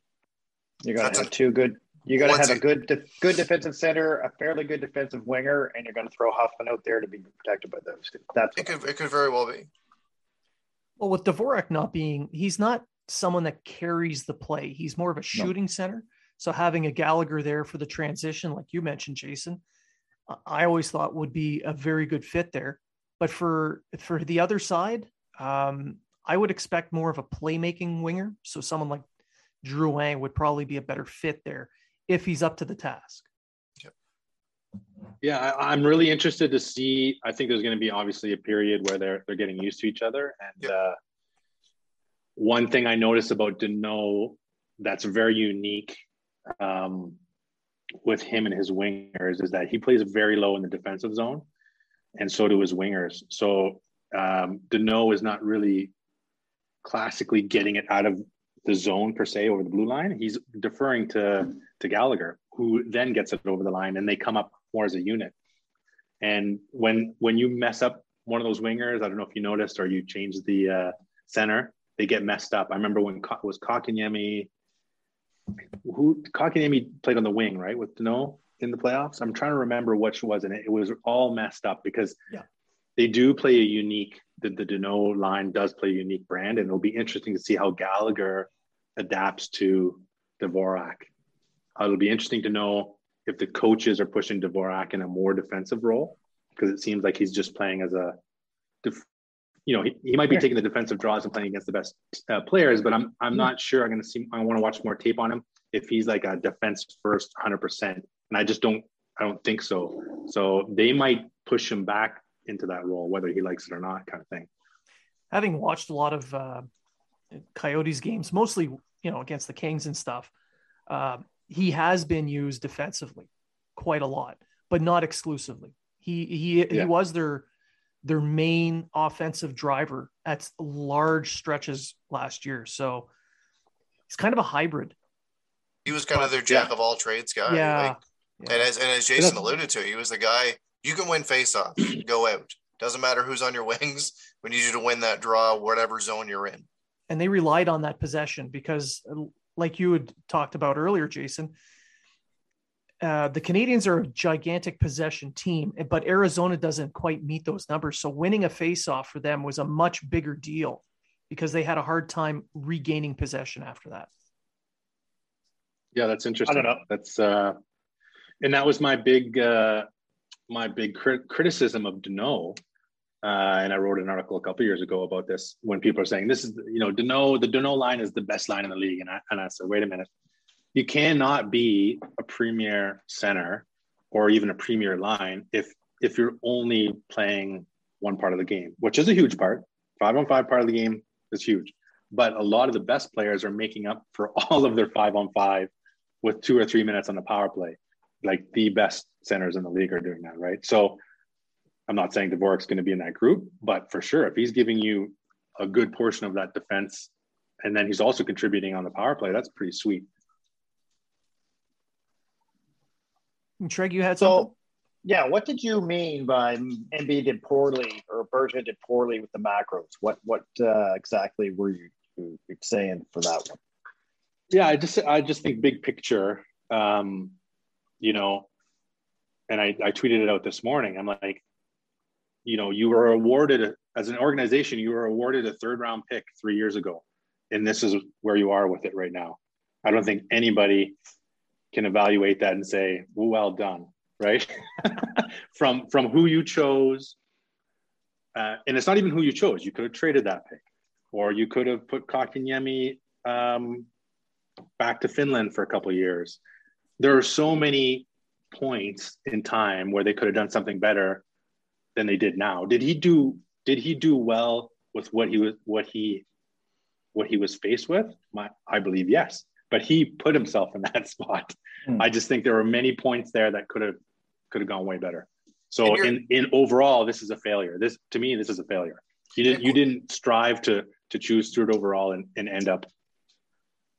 Speaker 2: You're going to have a, two good. You're going to have a good de- good defensive center, a fairly good defensive winger, and you're going to throw Hoffman out there to be protected by those two. That's
Speaker 3: it. Could, it could very well be.
Speaker 1: Well, with Dvorak not being, he's not someone that carries the play. He's more of a shooting no. center. So having a Gallagher there for the transition, like you mentioned, Jason, I always thought would be a very good fit there. But for for the other side, um, I would expect more of a playmaking winger. So someone like Drouin would probably be a better fit there if he's up to the task.
Speaker 4: Yeah, I, am really interested to see. I think there's going to be obviously a period where they're they're getting used to each other, and yep. uh, one thing I noticed about Danault that's very unique um, with him and his wingers is that he plays very low in the defensive zone, and so do his wingers. So um, Danault is not really classically getting it out of the zone per se over the blue line. He's deferring to to Gallagher, who then gets it over the line, and they come up more as a unit. And when when you mess up one of those wingers, I don't know if you noticed or you changed the uh, center, they get messed up. I remember when it was Kotkaniemi, who Kotkaniemi played on the wing, right, with Danault in the playoffs. I'm trying to remember which was, and it, it was all messed up because
Speaker 1: yeah.
Speaker 4: they do play a unique. The, the Danault line does play a unique brand, and it'll be interesting to see how Gallagher adapts to Dvorak. Uh, it'll be interesting to know if the coaches are pushing Dvorak in a more defensive role because it seems like he's just playing as a def- you know, he, he might be taking the defensive draws and playing against the best uh, players, but I'm I'm not sure. I'm going to see. I want to watch more tape on him if he's like a defense first, hundred percent. And I just don't. I don't think so. So they might push him back into that role, whether he likes it or not, kind of thing.
Speaker 1: Having watched a lot of uh, Coyotes games, mostly you know against the Kings and stuff, uh, he has been used defensively quite a lot, but not exclusively. He he yeah. he was their their main offensive driver at large stretches last year. So he's kind of a hybrid.
Speaker 3: He was kind of their jack yeah. of all trades guy.
Speaker 1: Yeah.
Speaker 3: Like, yeah. And as and as Jason alluded to, he was the guy you can win faceoff, go out. Doesn't matter who's on your wings. We need you to win that draw, whatever zone you're in.
Speaker 1: And they relied on that possession because, like you had talked about earlier, Jason, uh, the Canadiens are a gigantic possession team, but Arizona doesn't quite meet those numbers. So winning a faceoff for them was a much bigger deal because they had a hard time regaining possession after that.
Speaker 4: Yeah, that's interesting. I don't know. That's uh, and that was my big uh, my big crit- criticism of Danault. Uh, and I wrote an article a couple years ago about this when people are saying this is you know Danault the Danault line is the best line in the league, and I and I said wait a minute, you cannot be a premier center or even a premier line if if you're only playing one part of the game, which is a huge part. Five on five part of the game is huge, but a lot of the best players are making up for all of their five on five with two or three minutes on the power play like the best centers in the league are doing that, right? So I'm not saying Dvorak's going to be in that group, but for sure, if he's giving you a good portion of that defense, and then he's also contributing on the power play, that's pretty sweet.
Speaker 1: Treg, you had
Speaker 2: so,
Speaker 1: something?
Speaker 2: Yeah, what did you mean by MB did poorly or Bergevin did poorly with the macros? What what uh, exactly were you, you saying for that one?
Speaker 4: Yeah, I just I just think big picture. Um, you know, and I, I tweeted it out this morning. I'm like, you know, you were awarded as an organization, you were awarded a third round pick three years ago, and this is where you are with it right now. I don't think anybody can evaluate that and say, well done, right? from from who you chose, uh, and it's not even who you chose. You could have traded that pick, or you could have put Kotkaniemi um, back to Finland for a couple years there are so many points in time where they could have done something better than they did now. Did he do did he do well with what he was what he what he was faced with? My I believe yes. But he put himself in that spot. Hmm. I just think there were many points there that could have could have gone way better. So in in overall, this is a failure. This to me, this is a failure. You didn't you didn't strive to to choose Stewart overall and, and end up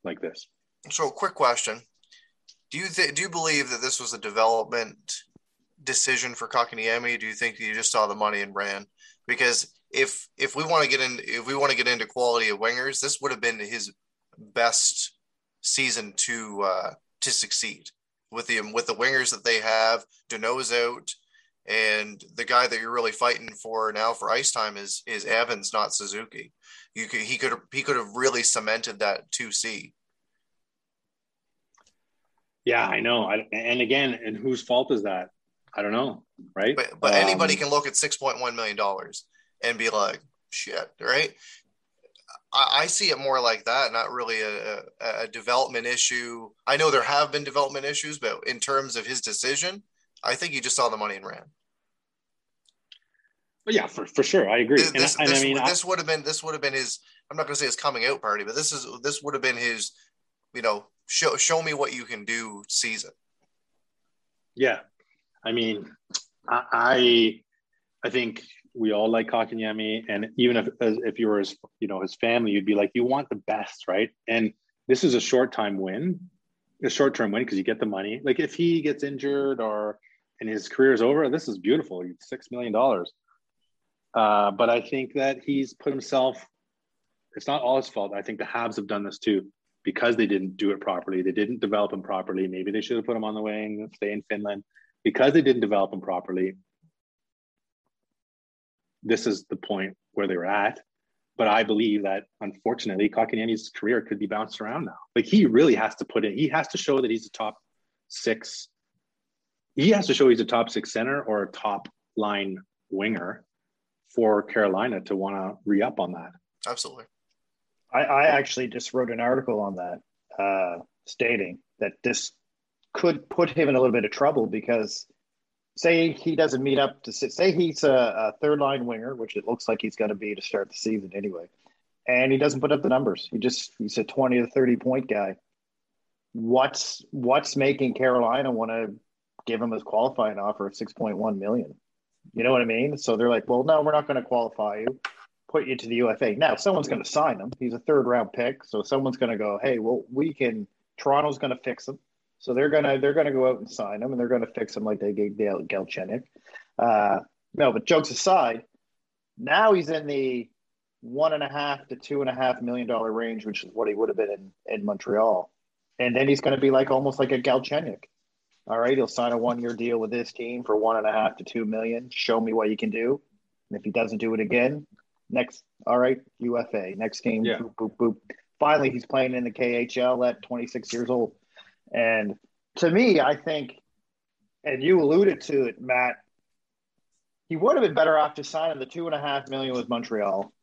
Speaker 4: like this.
Speaker 3: So quick question. Do you th- do you believe that this was a development decision for Kotkaniemi? Do you think you just saw the money and ran? Because if if we want to get in if we want to get into quality of wingers, this would have been his best season to uh, to succeed with the with the wingers that they have. Danault's out, and the guy that you're really fighting for now for ice time is is Evans, not Suzuki. You could he could he could have really cemented that two C
Speaker 4: yeah, I know. I, and again, and whose fault is that? I don't know, right?
Speaker 3: But, but um, anybody can look at six point one million dollars and be like, "Shit," right? I, I, see it more like that, not really a, a, development issue. I know there have been development issues, but in terms of his decision, I think he just saw the money and ran.
Speaker 4: But yeah, for, for sure, I agree.
Speaker 3: This, and, this, and I mean, this would have been this would have been his. I'm not going to say his coming out party, but this is this would have been his, you know, show show me what you can do season.
Speaker 4: Yeah, I mean, I I, think we all like Kotkaniemi, and even if if you were his you know his family, you'd be like you want the best, right? And this is a short time win, a short term win because you get the money. Like if he gets injured or and his career is over, this is beautiful. Six million dollars. Uh, but I think that he's put himself. It's not all his fault. I think the Habs have done this too because they didn't do it properly, they didn't develop him properly. Maybe they should have put him on the wing, stay in Finland. Because they didn't develop him properly, this is the point where they were at. But I believe that unfortunately, Kotkaniemi's career could be bounced around now. Like he really has to put in, he has to show that he's a top six. He has to show he's a top six center or a top line winger for Carolina to want to re up on that.
Speaker 3: Absolutely.
Speaker 2: I, I actually just wrote an article on that, uh, stating that this could put him in a little bit of trouble because say he doesn't meet up to say he's a, a third line winger, which it looks like he's going to be to start the season anyway, and he doesn't put up the numbers. He just he's a twenty to thirty point guy. What's what's making Carolina want to give him his qualifying offer of six point one million? You know what I mean? So they're like, well, no, we're not going to qualify you put you to the UFA. Now, someone's going to sign him. He's a third round pick, so someone's going to go, "Hey, well, we can Toronto's going to fix him. So they're gonna they're gonna go out and sign him, and they're gonna fix him like they gave Dale Galchenyuk. Uh, no, but jokes aside, now he's in the one and a half to two and a half million dollar range, which is what he would have been in, in Montreal. And then he's going to be like almost like a Galchenyuk. All right, he'll sign a one year deal with this team for one and a half to two million. Show me what you can do. And if he doesn't do it again, next, all right, UFA, next game, yeah. boop, boop, boop. Finally, he's playing in the KHL at 26 years old. And to me, I think, and you alluded to it, Matt, he would have been better off just signing the two and a half million with Montreal.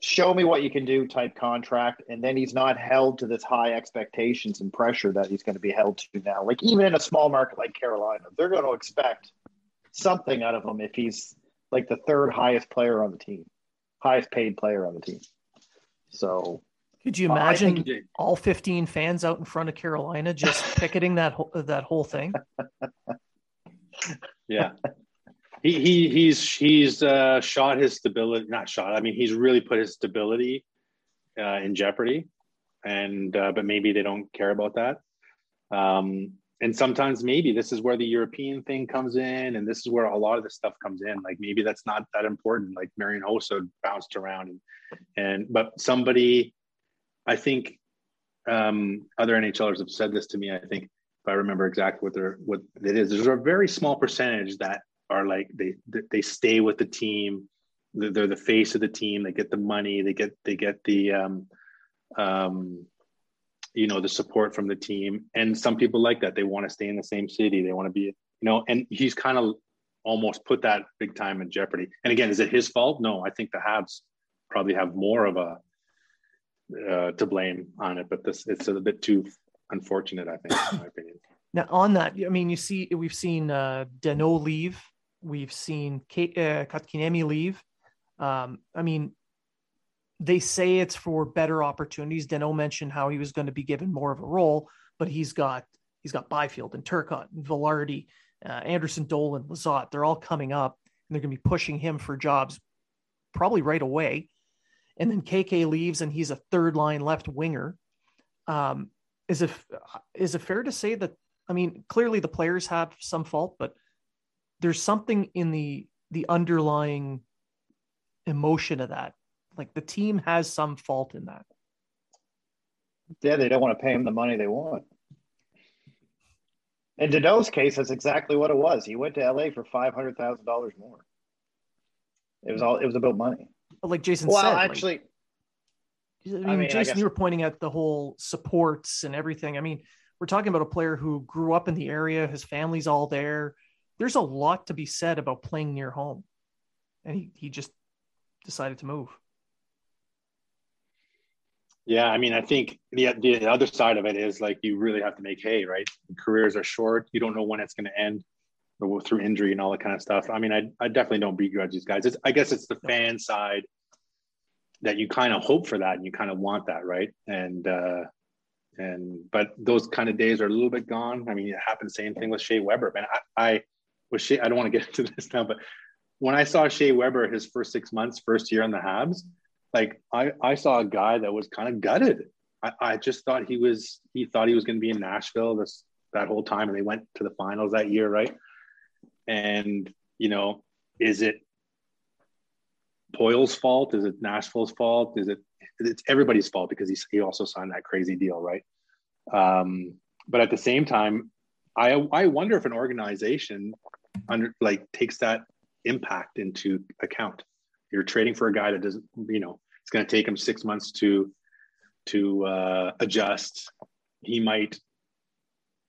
Speaker 2: Show me what you can do type contract, and then he's not held to this high expectations and pressure that he's going to be held to now. Like even in a small market like Carolina, they're going to expect something out of him if he's like the third highest player on the team, highest paid player on the team. So
Speaker 1: could you imagine all 15 fans out in front of Carolina just picketing that whole, that whole thing?
Speaker 4: yeah. He, he he's he's uh, shot his stability not shot I mean he's really put his stability uh, in jeopardy. And uh, but maybe they don't care about that. Um, and sometimes maybe this is where the European thing comes in and this is where a lot of the stuff comes in. Like maybe that's not that important. Like Marian Hossa bounced around and and but somebody I think um, other NHLers have said this to me. I think if I remember exactly what they're what it is, there's a very small percentage that are like they they stay with the team. They're the face of the team. They get the money. They get they get the um, um, you know the support from the team. And some people like that. They want to stay in the same city. They want to be you know. And he's kind of almost put that big time in jeopardy. And again, is it his fault? No, I think the Habs probably have more of a uh, to blame on it, but this it's a bit too unfortunate, I think, in my opinion.
Speaker 1: Now, on that, I mean, you see, we've seen uh, Danault leave, we've seen Kate, uh, Kotkaniemi leave. Um, I mean, they say it's for better opportunities. Danault mentioned how he was going to be given more of a role, but he's got he's got Byfield and Turcotte and Vilardi, uh, Anderson Dolan, Lizotte. They're all coming up, and they're going to be pushing him for jobs probably right away and then KK leaves and he's a third line left winger. Um, is it is it fair to say that I mean clearly the players have some fault, but there's something in the the underlying emotion of that. Like the team has some fault in that.
Speaker 2: Yeah, they don't want to pay him the money they want. In Danault's case, that's exactly what it was. He went to LA for five hundred thousand dollars more. It was all it was about money.
Speaker 1: But like Jason
Speaker 2: well,
Speaker 1: said,
Speaker 2: actually,
Speaker 1: like, I, mean, I mean, Jason, you were pointing at the whole supports and everything. I mean, we're talking about a player who grew up in the area, his family's all there. There's a lot to be said about playing near home, and he he just decided to move.
Speaker 4: Yeah, I mean, I think the the other side of it is like you really have to make hay, right? Careers are short. You don't know when it's going to end through injury and all that kind of stuff. I mean, I, I definitely don't begrudge these guys. It's, I guess it's the fan side that you kind of hope for that and you kind of want that, right? And uh, and but those kind of days are a little bit gone. I mean, it happened the same thing with Shea Weber. Man, I, I was Shea. I don't want to get into this now, but when I saw Shea Weber his first six months, first year on the Habs, like I I saw a guy that was kind of gutted. I, I just thought he was he thought he was going to be in Nashville this that whole time, and they went to the finals that year, right? And, you know, is it Poile's fault? Is it Nashville's fault? Is it, it's everybody's fault because he, he also signed that crazy deal, right? Um, but at the same time, I, I wonder if an organization under like takes that impact into account. You're trading for a guy that doesn't, you know, it's going to take him six months to to uh, adjust. He might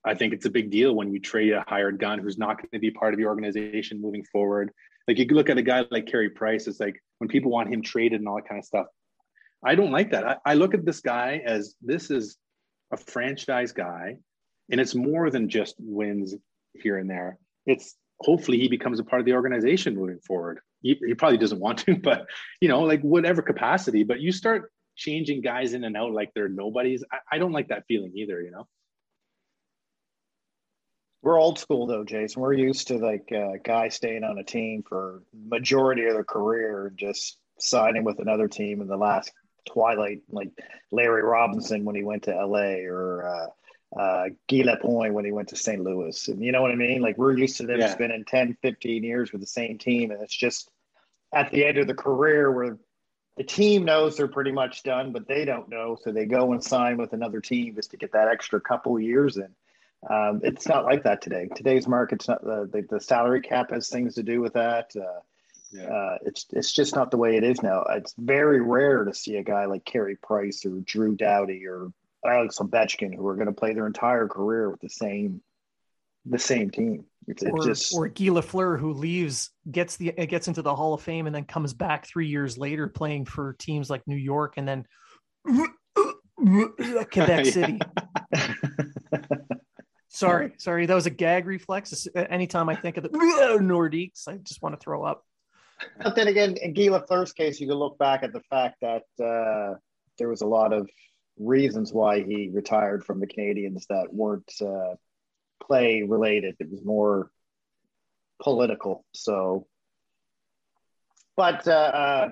Speaker 4: I think it's a big deal when you trade a hired gun who's not going to be part of the organization moving forward. Like you look at a guy like Carey Price, it's like when people want him traded and all that kind of stuff. I don't like that. I, I look at this guy as this is a franchise guy, and it's more than just wins here and there. It's hopefully he becomes a part of the organization moving forward. He, he probably doesn't want to, but you know, like whatever capacity. But you start changing guys in and out like they're nobodies. I, I don't like that feeling either. You know.
Speaker 2: We're old school though, Jason. We're used to like a guy staying on a team for majority of their career and just signing with another team in the last twilight, like Larry Robinson when he went to LA or uh, uh, Guy Lapointe when he went to St. Louis. And you know what I mean? Like we're used to them yeah. spending 10, 15 years with the same team. And it's just at the end of the career where the team knows they're pretty much done, but they don't know. So they go and sign with another team just to get that extra couple years in. Um, it's not like that today. Today's market's not the, the, the salary cap has things to do with that. Uh, yeah. uh, it's it's just not the way it is now. It's very rare to see a guy like Carey Price or Drew Doughty or Alex Ovechkin who are going to play their entire career with the same the same team.
Speaker 1: It's, or, just... or Guy Lafleur who leaves, gets the gets into the Hall of Fame, and then comes back three years later playing for teams like New York, and then Quebec City. sorry, sorry, that was a gag reflex. Anytime I think of the Nordiques, I just want to throw up.
Speaker 2: But then again, in Guy Lafleur's case, you can look back at the fact that uh, there was a lot of reasons why he retired from the Canadiens that weren't uh, play related. It was more political. So, but uh, uh,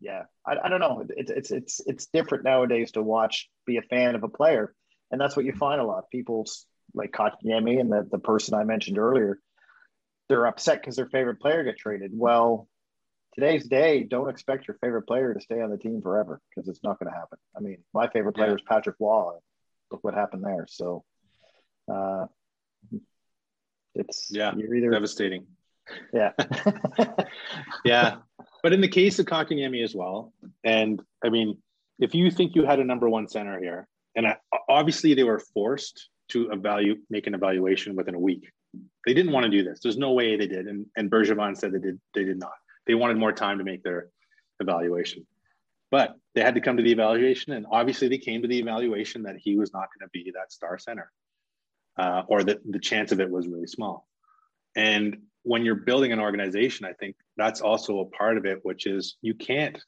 Speaker 2: yeah, I, I don't know. It's it's it's it's different nowadays to watch, be a fan of a player, and that's what you find a lot. People like Kotkaniemi and the the person I mentioned earlier, they're upset because their favorite player got traded. Well, today's day, don't expect your favorite player to stay on the team forever because it's not going to happen. I mean, my favorite player yeah. is Patrick Roy. Look what happened there. So, uh, it's
Speaker 4: yeah, you're either devastating.
Speaker 2: Yeah,
Speaker 4: yeah. But in the case of Kotkaniemi as well, and I mean, if you think you had a number one center here, and I, obviously they were forced to evaluate, make an evaluation within a week. They didn't want to do this. There's no way they did, and and Bergevin said they did. They did not. They wanted more time to make their evaluation, but they had to come to the evaluation, and obviously they came to the evaluation that he was not going to be that star center uh, or that the chance of it was really small. And when you're building an organization, I think that's also a part of it, which is you can't,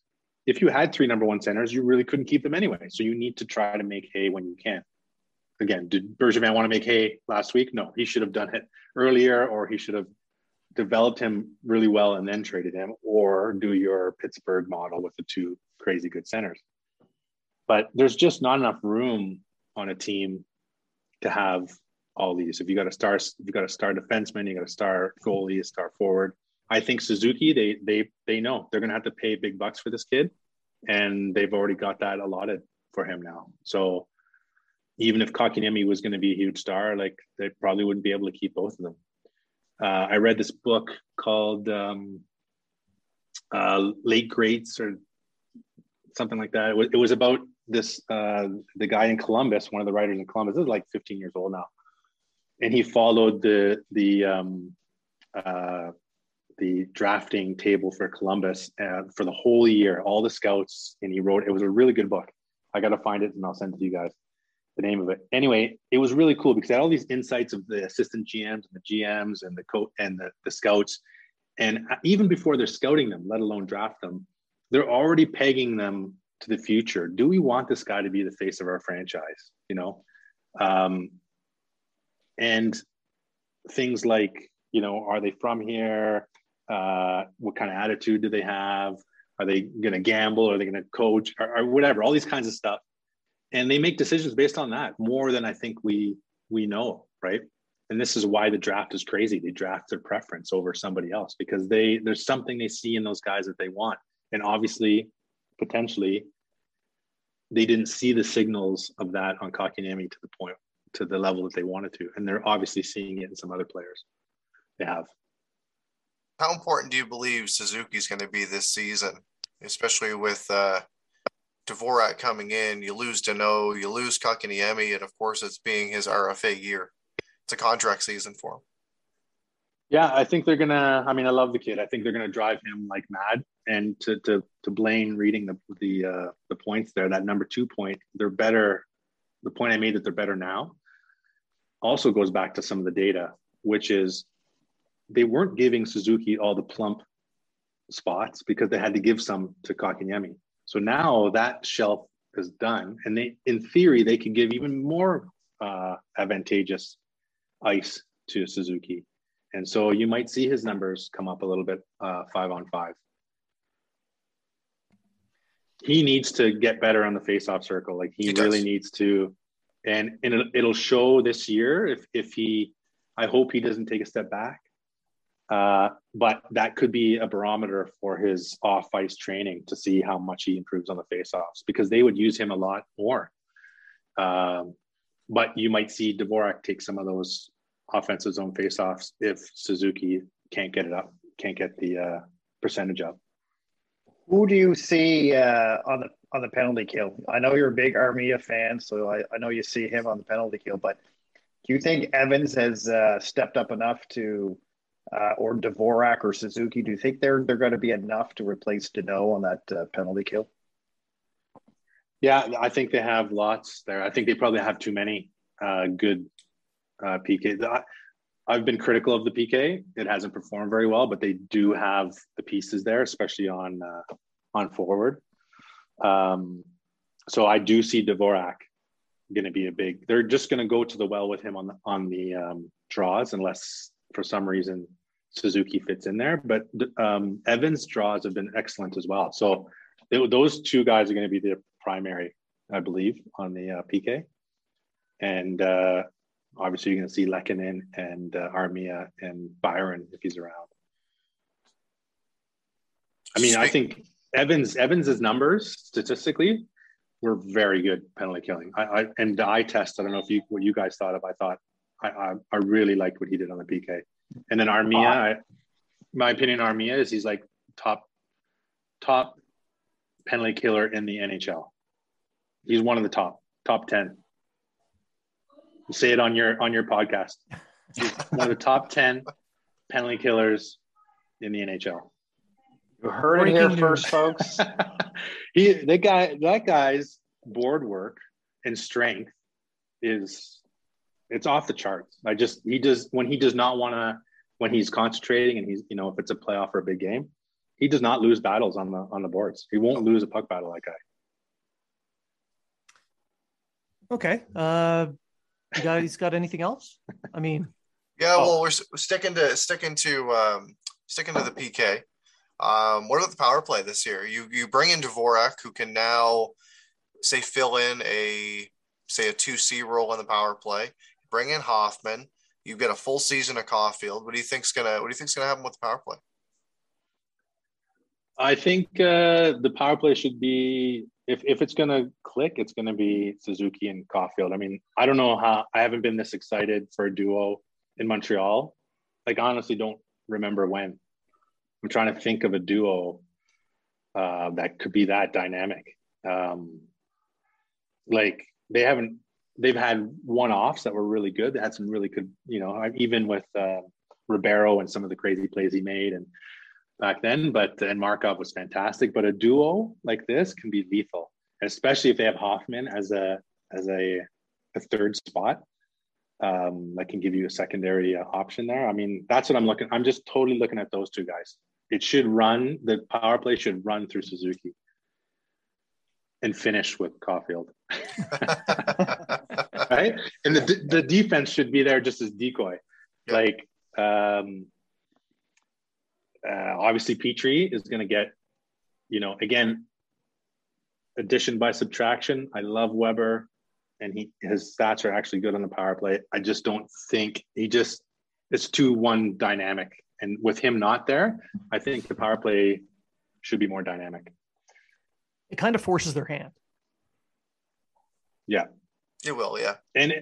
Speaker 4: if you had three number one centers, you really couldn't keep them anyway. So you need to try to make hay when you can. Again, did Bergevin want to make hay last week? No, he should have done it earlier, or he should have developed him really well and then traded him, or do your Pittsburgh model with the two crazy good centers. But there's just not enough room on a team to have all these. If you got a star, you got a star defenseman, you got a star goalie, a star forward. I think Suzuki, they they they know they're gonna have to pay big bucks for this kid, and they've already got that allotted for him now. So even if Kotkaniemi was going to be a huge star, like they probably wouldn't be able to keep both of them. Uh, I read this book called um, uh, Late Greats or something like that. It was, it was about this uh, the guy in Columbus, one of the writers in Columbus. This is like 15 years old now and he followed the the um, uh, the drafting table for Columbus uh, for the whole year, all the scouts, and he wrote. It was a really good book. I got to find it and I'll send it to you guys. The name of it. Anyway, it was really cool because it had all these insights of the assistant GMs and the GMs and the coach and the, the scouts. And even before they're scouting them, let alone draft them, they're already pegging them to the future. Do we want this guy to be the face of our franchise? You know, um, and things like you know are they from here uh, what kind of attitude do they have are they going to gamble are they going to coach or, or, whatever all these kinds of stuff and they make decisions based on that more than i think we we know right and this is why the draft is crazy they draft their preference over somebody else because they there's something they see in those guys that they want and obviously potentially they didn't see the signals of that on Kotkaniemi to the point to the level that they wanted to. And they're obviously seeing it in some other players they have.
Speaker 3: How important do you believe Suzuki's going to be this season, especially with uh, Dvorak coming in? You lose Danault, you lose Kotkaniemi, and of course, it's being his RFA year. It's a contract season for him.
Speaker 4: Yeah, I think they're gonna. I mean, I love the kid. I think they're gonna drive him like mad. And to to to Blaine reading the the uh, the points there, that number two point, they're better. The point I made that they're better now also goes back to some of the data, which is they weren't giving Suzuki all the plump spots because they had to give some to Kotkaniemi. So now that shelf is done, and they, in theory, they could give even more uh, advantageous ice to Suzuki. And so you might see his numbers come up a little bit uh, five on five. he needs to get better on the face-off circle. Like he, he really needs to, and and it'll, it'll show this year if if he. I hope he doesn't take a step back. Uh, but that could be a barometer for his off ice training to see how much he improves on the face-offs because they would use him a lot more. Um, but you might see Dvorak take some of those offensive zone face-offs if Suzuki can't get it up, can't get the uh, percentage up.
Speaker 2: Who do you see uh, on the on the penalty kill? I know you're a big Armia fan, so I, I know you see him on the penalty kill. But do you think Evans has uh, stepped up enough to, uh, or Dvorak or Suzuki? Do you think they're they're going to be enough to replace Danault on that uh, penalty kill?
Speaker 4: Yeah, I think they have lots there. I think they probably have too many uh, good uh, PK. I've been critical of the PK. It hasn't performed very well, but they do have the pieces there, especially on uh, on forward. Um, so I do see Dvorak going to be a big. They're just going to go to the well with him on the on the um, draws, unless for some reason Suzuki fits in there. But um, Evans' draws have been excellent as well. So they, those two guys are going to be the primary, I believe, on the uh, PK. And uh, obviously, you're going to see Lehkonen and uh, Armia and Byron if he's around. I mean, I think Evans Evans's numbers statistically were very good penalty killing. I, I and the eye test. I don't know if you what you guys thought of. I thought I, I, I really liked what he did on the PK. And then Armia, I, my opinion, Armia is he's like top top penalty killer in the NHL. He's one of the top top ten You say it on your on your podcast. He's one of the top ten penalty killers in the NHL.
Speaker 2: You heard it here first, folks.
Speaker 4: he that guy that guy's board work and strength is it's off the charts. I just he does when he does not want to when he's concentrating and he's you know if it's a playoff or a big game, he does not lose battles on the on the boards. He won't lose a puck battle like that guy.
Speaker 1: Okay. Uh, you guys got anything else? I mean,
Speaker 3: yeah. Well, we're sticking to sticking to um, sticking to the PK. Um, what about the power play this year? You you bring in Dvorak, who can now say fill in a say a two C role in the power play. Bring in Hoffman. You get a full season of Caufield. What do you think's gonna What do you think's gonna happen with the power play?
Speaker 4: I think uh, the power play should be if if it's gonna click, it's gonna be Suzuki and Caufield. I mean, I don't know how I haven't been this excited for a duo in Montreal. Like honestly, don't remember when. I'm trying to think of a duo uh, that could be that dynamic. Um, like they haven't they've had one-offs that were really good. They had some really good, you know, even with uh, Ribeiro and some of the crazy plays he made and back then, but and Markov was fantastic. But a duo like this can be lethal, especially if they have Hoffman as a as a, a third spot. Um, that can give you a secondary uh, option there. I mean, that's what I'm looking. I'm just totally looking at those two guys. It should run. The power play should run through Suzuki and finish with Caufield. right? And the the defense should be there just as decoy. Yep. Like um, uh, obviously, Petry is going to get, you know, again, addition by subtraction. I love Weber, and he his stats are actually good on the power play. I just don't think he just it's two one dynamic, and with him not there, I think the power play should be more dynamic.
Speaker 1: It kind of forces their hand.
Speaker 4: Yeah,
Speaker 3: it will. Yeah,
Speaker 4: and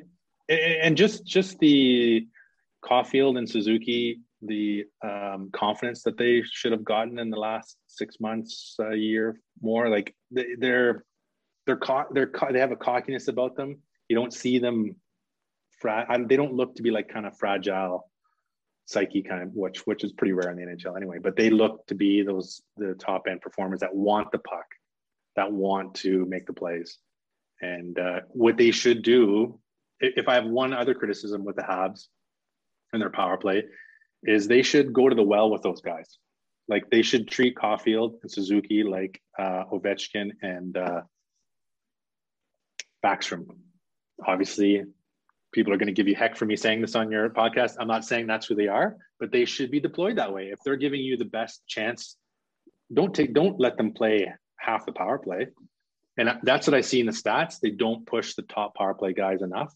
Speaker 4: and just just the Caufield and Suzuki the um, confidence that they should have gotten in the last six months, a year more. Like they, they're they're caught they're they have a cockiness about them. You don't see them. Fra- they don't look to be like kind of fragile psyche kind of which which is pretty rare in the NHL anyway. But they look to be those the top end performers that want the puck, that want to make the plays, and uh, what they should do. If I have one other criticism with the Habs and their power play, is they should go to the well with those guys. Like they should treat Caufield and Suzuki like uh, Ovechkin and uh, Backstrom. Obviously, people are going to give you heck for me saying this on your podcast. I'm not saying that's who they are, but they should be deployed that way. If they're giving you the best chance, don't take, don't let them play half the power play. And that's what I see in the stats. They don't push the top power play guys enough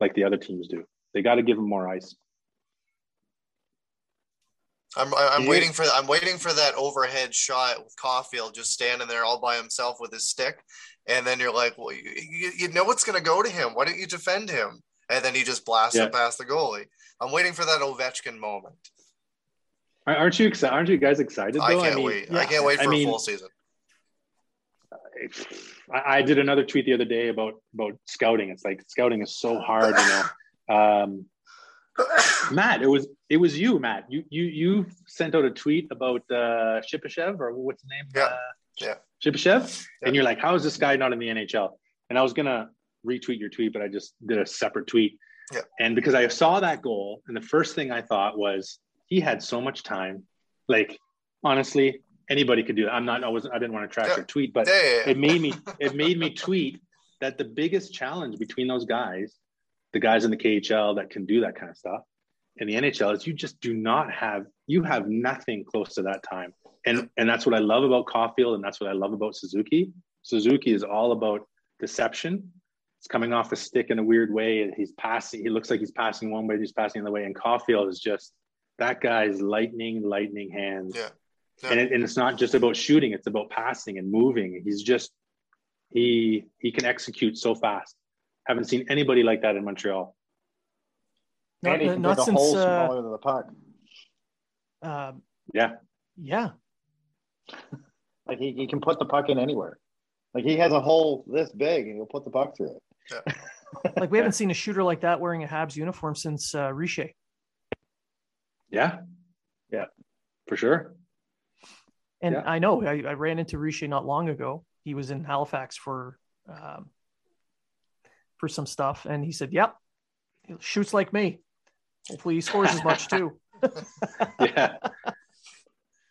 Speaker 4: like the other teams do. They got to give them more ice.
Speaker 3: I'm I'm yeah. waiting for I'm waiting for that overhead shot with Caufield just standing there all by himself with his stick, and then you're like, well, you, you know what's going to go to him. Why don't you defend him? And then he just blasts yeah. it past the goalie. I'm waiting for that Ovechkin moment.
Speaker 4: Aren't you excited? Aren't you guys excited? Though?
Speaker 3: I can't I mean, wait. Yeah. I can't wait for I mean, a full season.
Speaker 4: I, I, did another tweet the other day about about scouting. It's like scouting is so hard, you know. Um, Matt, it was it was you, Matt. You you you sent out a tweet about uh Shipachyov or what's the name?
Speaker 3: Yeah.
Speaker 4: Uh,
Speaker 3: yeah.
Speaker 4: Yeah. And you're like, how is this guy not in the NHL? And I was gonna retweet your tweet, but I just did a separate tweet.
Speaker 3: Yeah.
Speaker 4: And because I saw that goal, and the first thing I thought was he had so much time. Like, honestly, anybody could do that. I'm not I was I didn't want to track yeah. your tweet, but it made me it made me tweet that the biggest challenge between those guys the guys in the KHL that can do that kind of stuff. In the NHL is you just do not have you have nothing close to that time. And and that's what I love about Caufield and that's what I love about Suzuki. Suzuki is all about deception. It's coming off the stick in a weird way. He's passing, he looks like he's passing one way, he's passing the other way. And Caufield is just that guy's lightning, lightning hands.
Speaker 3: Yeah.
Speaker 4: Yeah. And, it, and it's not just about shooting, it's about passing and moving. He's just he he can execute so fast. Haven't seen anybody like that in Montreal.
Speaker 2: Not, and not since hole uh, smaller than the puck.
Speaker 1: Uh,
Speaker 4: yeah.
Speaker 1: Yeah.
Speaker 2: like he, he can put the puck in anywhere. Like he has a hole this big and he'll put the puck through it.
Speaker 1: Yeah. like we haven't seen a shooter like that wearing a Habs uniform since uh, Richer.
Speaker 4: Yeah. Yeah. For sure.
Speaker 1: And yeah. I know I, I, ran into Richer not long ago. He was in Halifax for um, for some stuff, and he said, "Yep, he shoots like me. Hopefully, he scores as much too."
Speaker 4: yeah,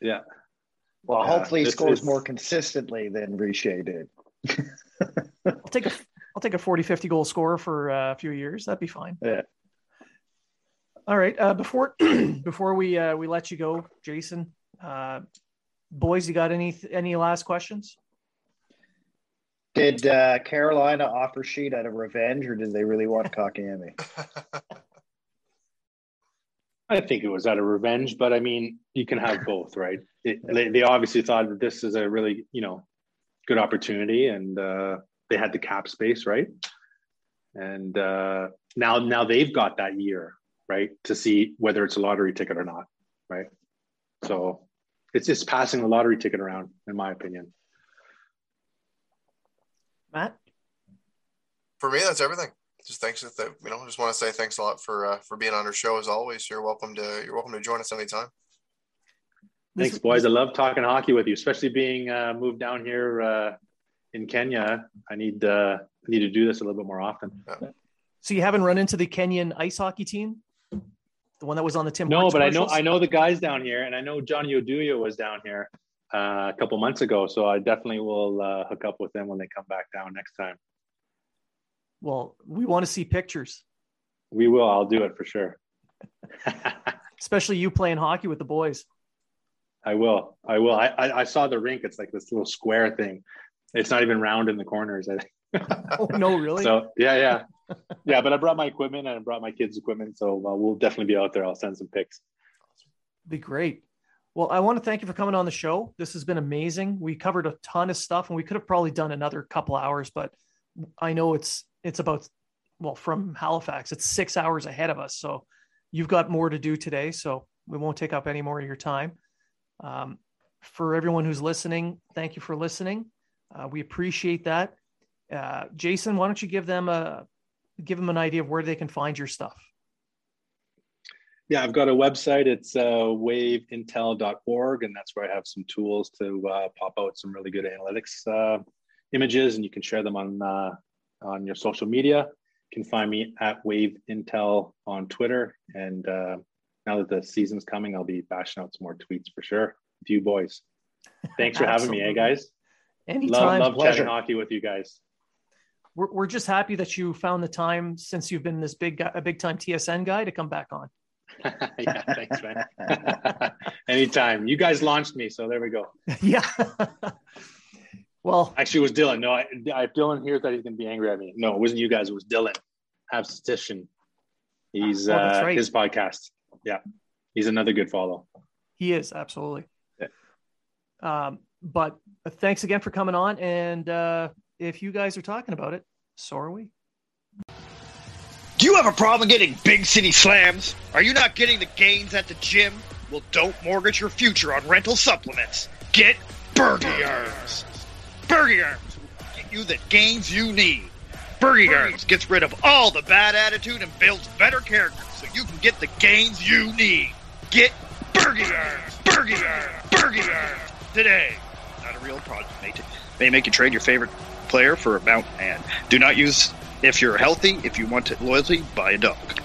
Speaker 4: yeah.
Speaker 2: Well, hopefully, he scores is... more consistently than Richer did.
Speaker 1: I'll take a I'll take a 40, 50 goal scorer for uh, a few years. That'd be fine.
Speaker 2: Yeah.
Speaker 1: All right. Uh, before before we uh, we let you go, Jason, uh, boys, you got any any last questions?
Speaker 2: Did uh, Carolina offer sheet out of revenge, or did they really want Kotkaniemi?
Speaker 4: I think it was out of revenge, but I mean, you can have both, right? It, they, they, obviously thought that this is a really, you know, good opportunity, and uh, they had the cap space, right? And uh, now, now they've got that year, right, to see whether it's a lottery ticket or not, right? So it's just passing the lottery ticket around, in my opinion.
Speaker 1: Matt?
Speaker 3: For me, that's everything. Just thanks. That you know, just want to say thanks a lot for uh, for being on our show as always. You're welcome to you're welcome to join us anytime.
Speaker 4: Thanks, boys. I love talking hockey with you, especially being uh, moved down here uh, in Kenya. I need uh, need to do this a little bit more often. Yeah.
Speaker 1: So you haven't run into the Kenyan ice hockey team, the one that was on the Tim.
Speaker 4: No, but I know I know the guys down here, and I know Johnny Oduya was down here uh, a couple months ago. So I definitely will uh, hook up with them when they come back down next time.
Speaker 1: Well, we want to see pictures.
Speaker 4: We will. I'll do it for sure.
Speaker 1: Especially you playing hockey with the boys.
Speaker 4: I will. I will. I, I, I saw the rink. It's like this little square thing. It's not even round in the corners. I
Speaker 1: think. oh no, really?
Speaker 4: So yeah, yeah, yeah. But I brought my equipment and I brought my kids' equipment, so uh, we'll definitely be out there. I'll send some pics.
Speaker 1: Be great. Well, I want to thank you for coming on the show. This has been amazing. We covered a ton of stuff and we could have probably done another couple hours, but I know it's it's about well, from Halifax, it's 6 hours ahead of us. So you've got more to do today, so we won't take up any more of your time. Um, for everyone who's listening, thank you for listening. Uh, we appreciate that. Uh, Jason, why don't you give them a give them an idea of where they can find your stuff?
Speaker 4: Yeah, I've got a website. It's uh, waveintel.org, and that's where I have some tools to uh, pop out some really good analytics uh, images, and you can share them on uh, on your social media. You can find me at Wave Intel on Twitter, and uh, now that the season's coming, I'll be bashing out some more tweets for sure with you boys. Thanks for having me, eh, guys?
Speaker 1: Anytime.
Speaker 4: Love, love chatting hockey with you guys.
Speaker 1: We're, we're just happy that you found the time since you've been this big a big time TSN guy to come back on.
Speaker 4: yeah, thanks, man. Anytime. You guys launched me, so there we go.
Speaker 1: yeah. Well,
Speaker 4: actually, it was Dylan. No, I, I Dylan hears that he's to be angry at me. No, it wasn't you guys. It was Dylan. Have He's oh, uh, right. his podcast. Yeah, he's another good follow.
Speaker 1: He is absolutely. Yeah. Um, but thanks again for coming on. And uh, if you guys are talking about it, so are we.
Speaker 2: Do you have a problem getting big city slams? Are you not getting the gains at the gym? Well, don't mortgage your future on rental supplements. Get Bergie Arms. Bergie Arms will get you the gains you need. Bergie Arms gets rid of all the bad attitude and builds better character so you can get the gains you need. Get Bergie Arms. Bergie Arms. Bergie Arms today. Not a real product. May, may make you trade your favorite player for a mountain man. Do not use if you're healthy, if you want it loyalty, buy a dog.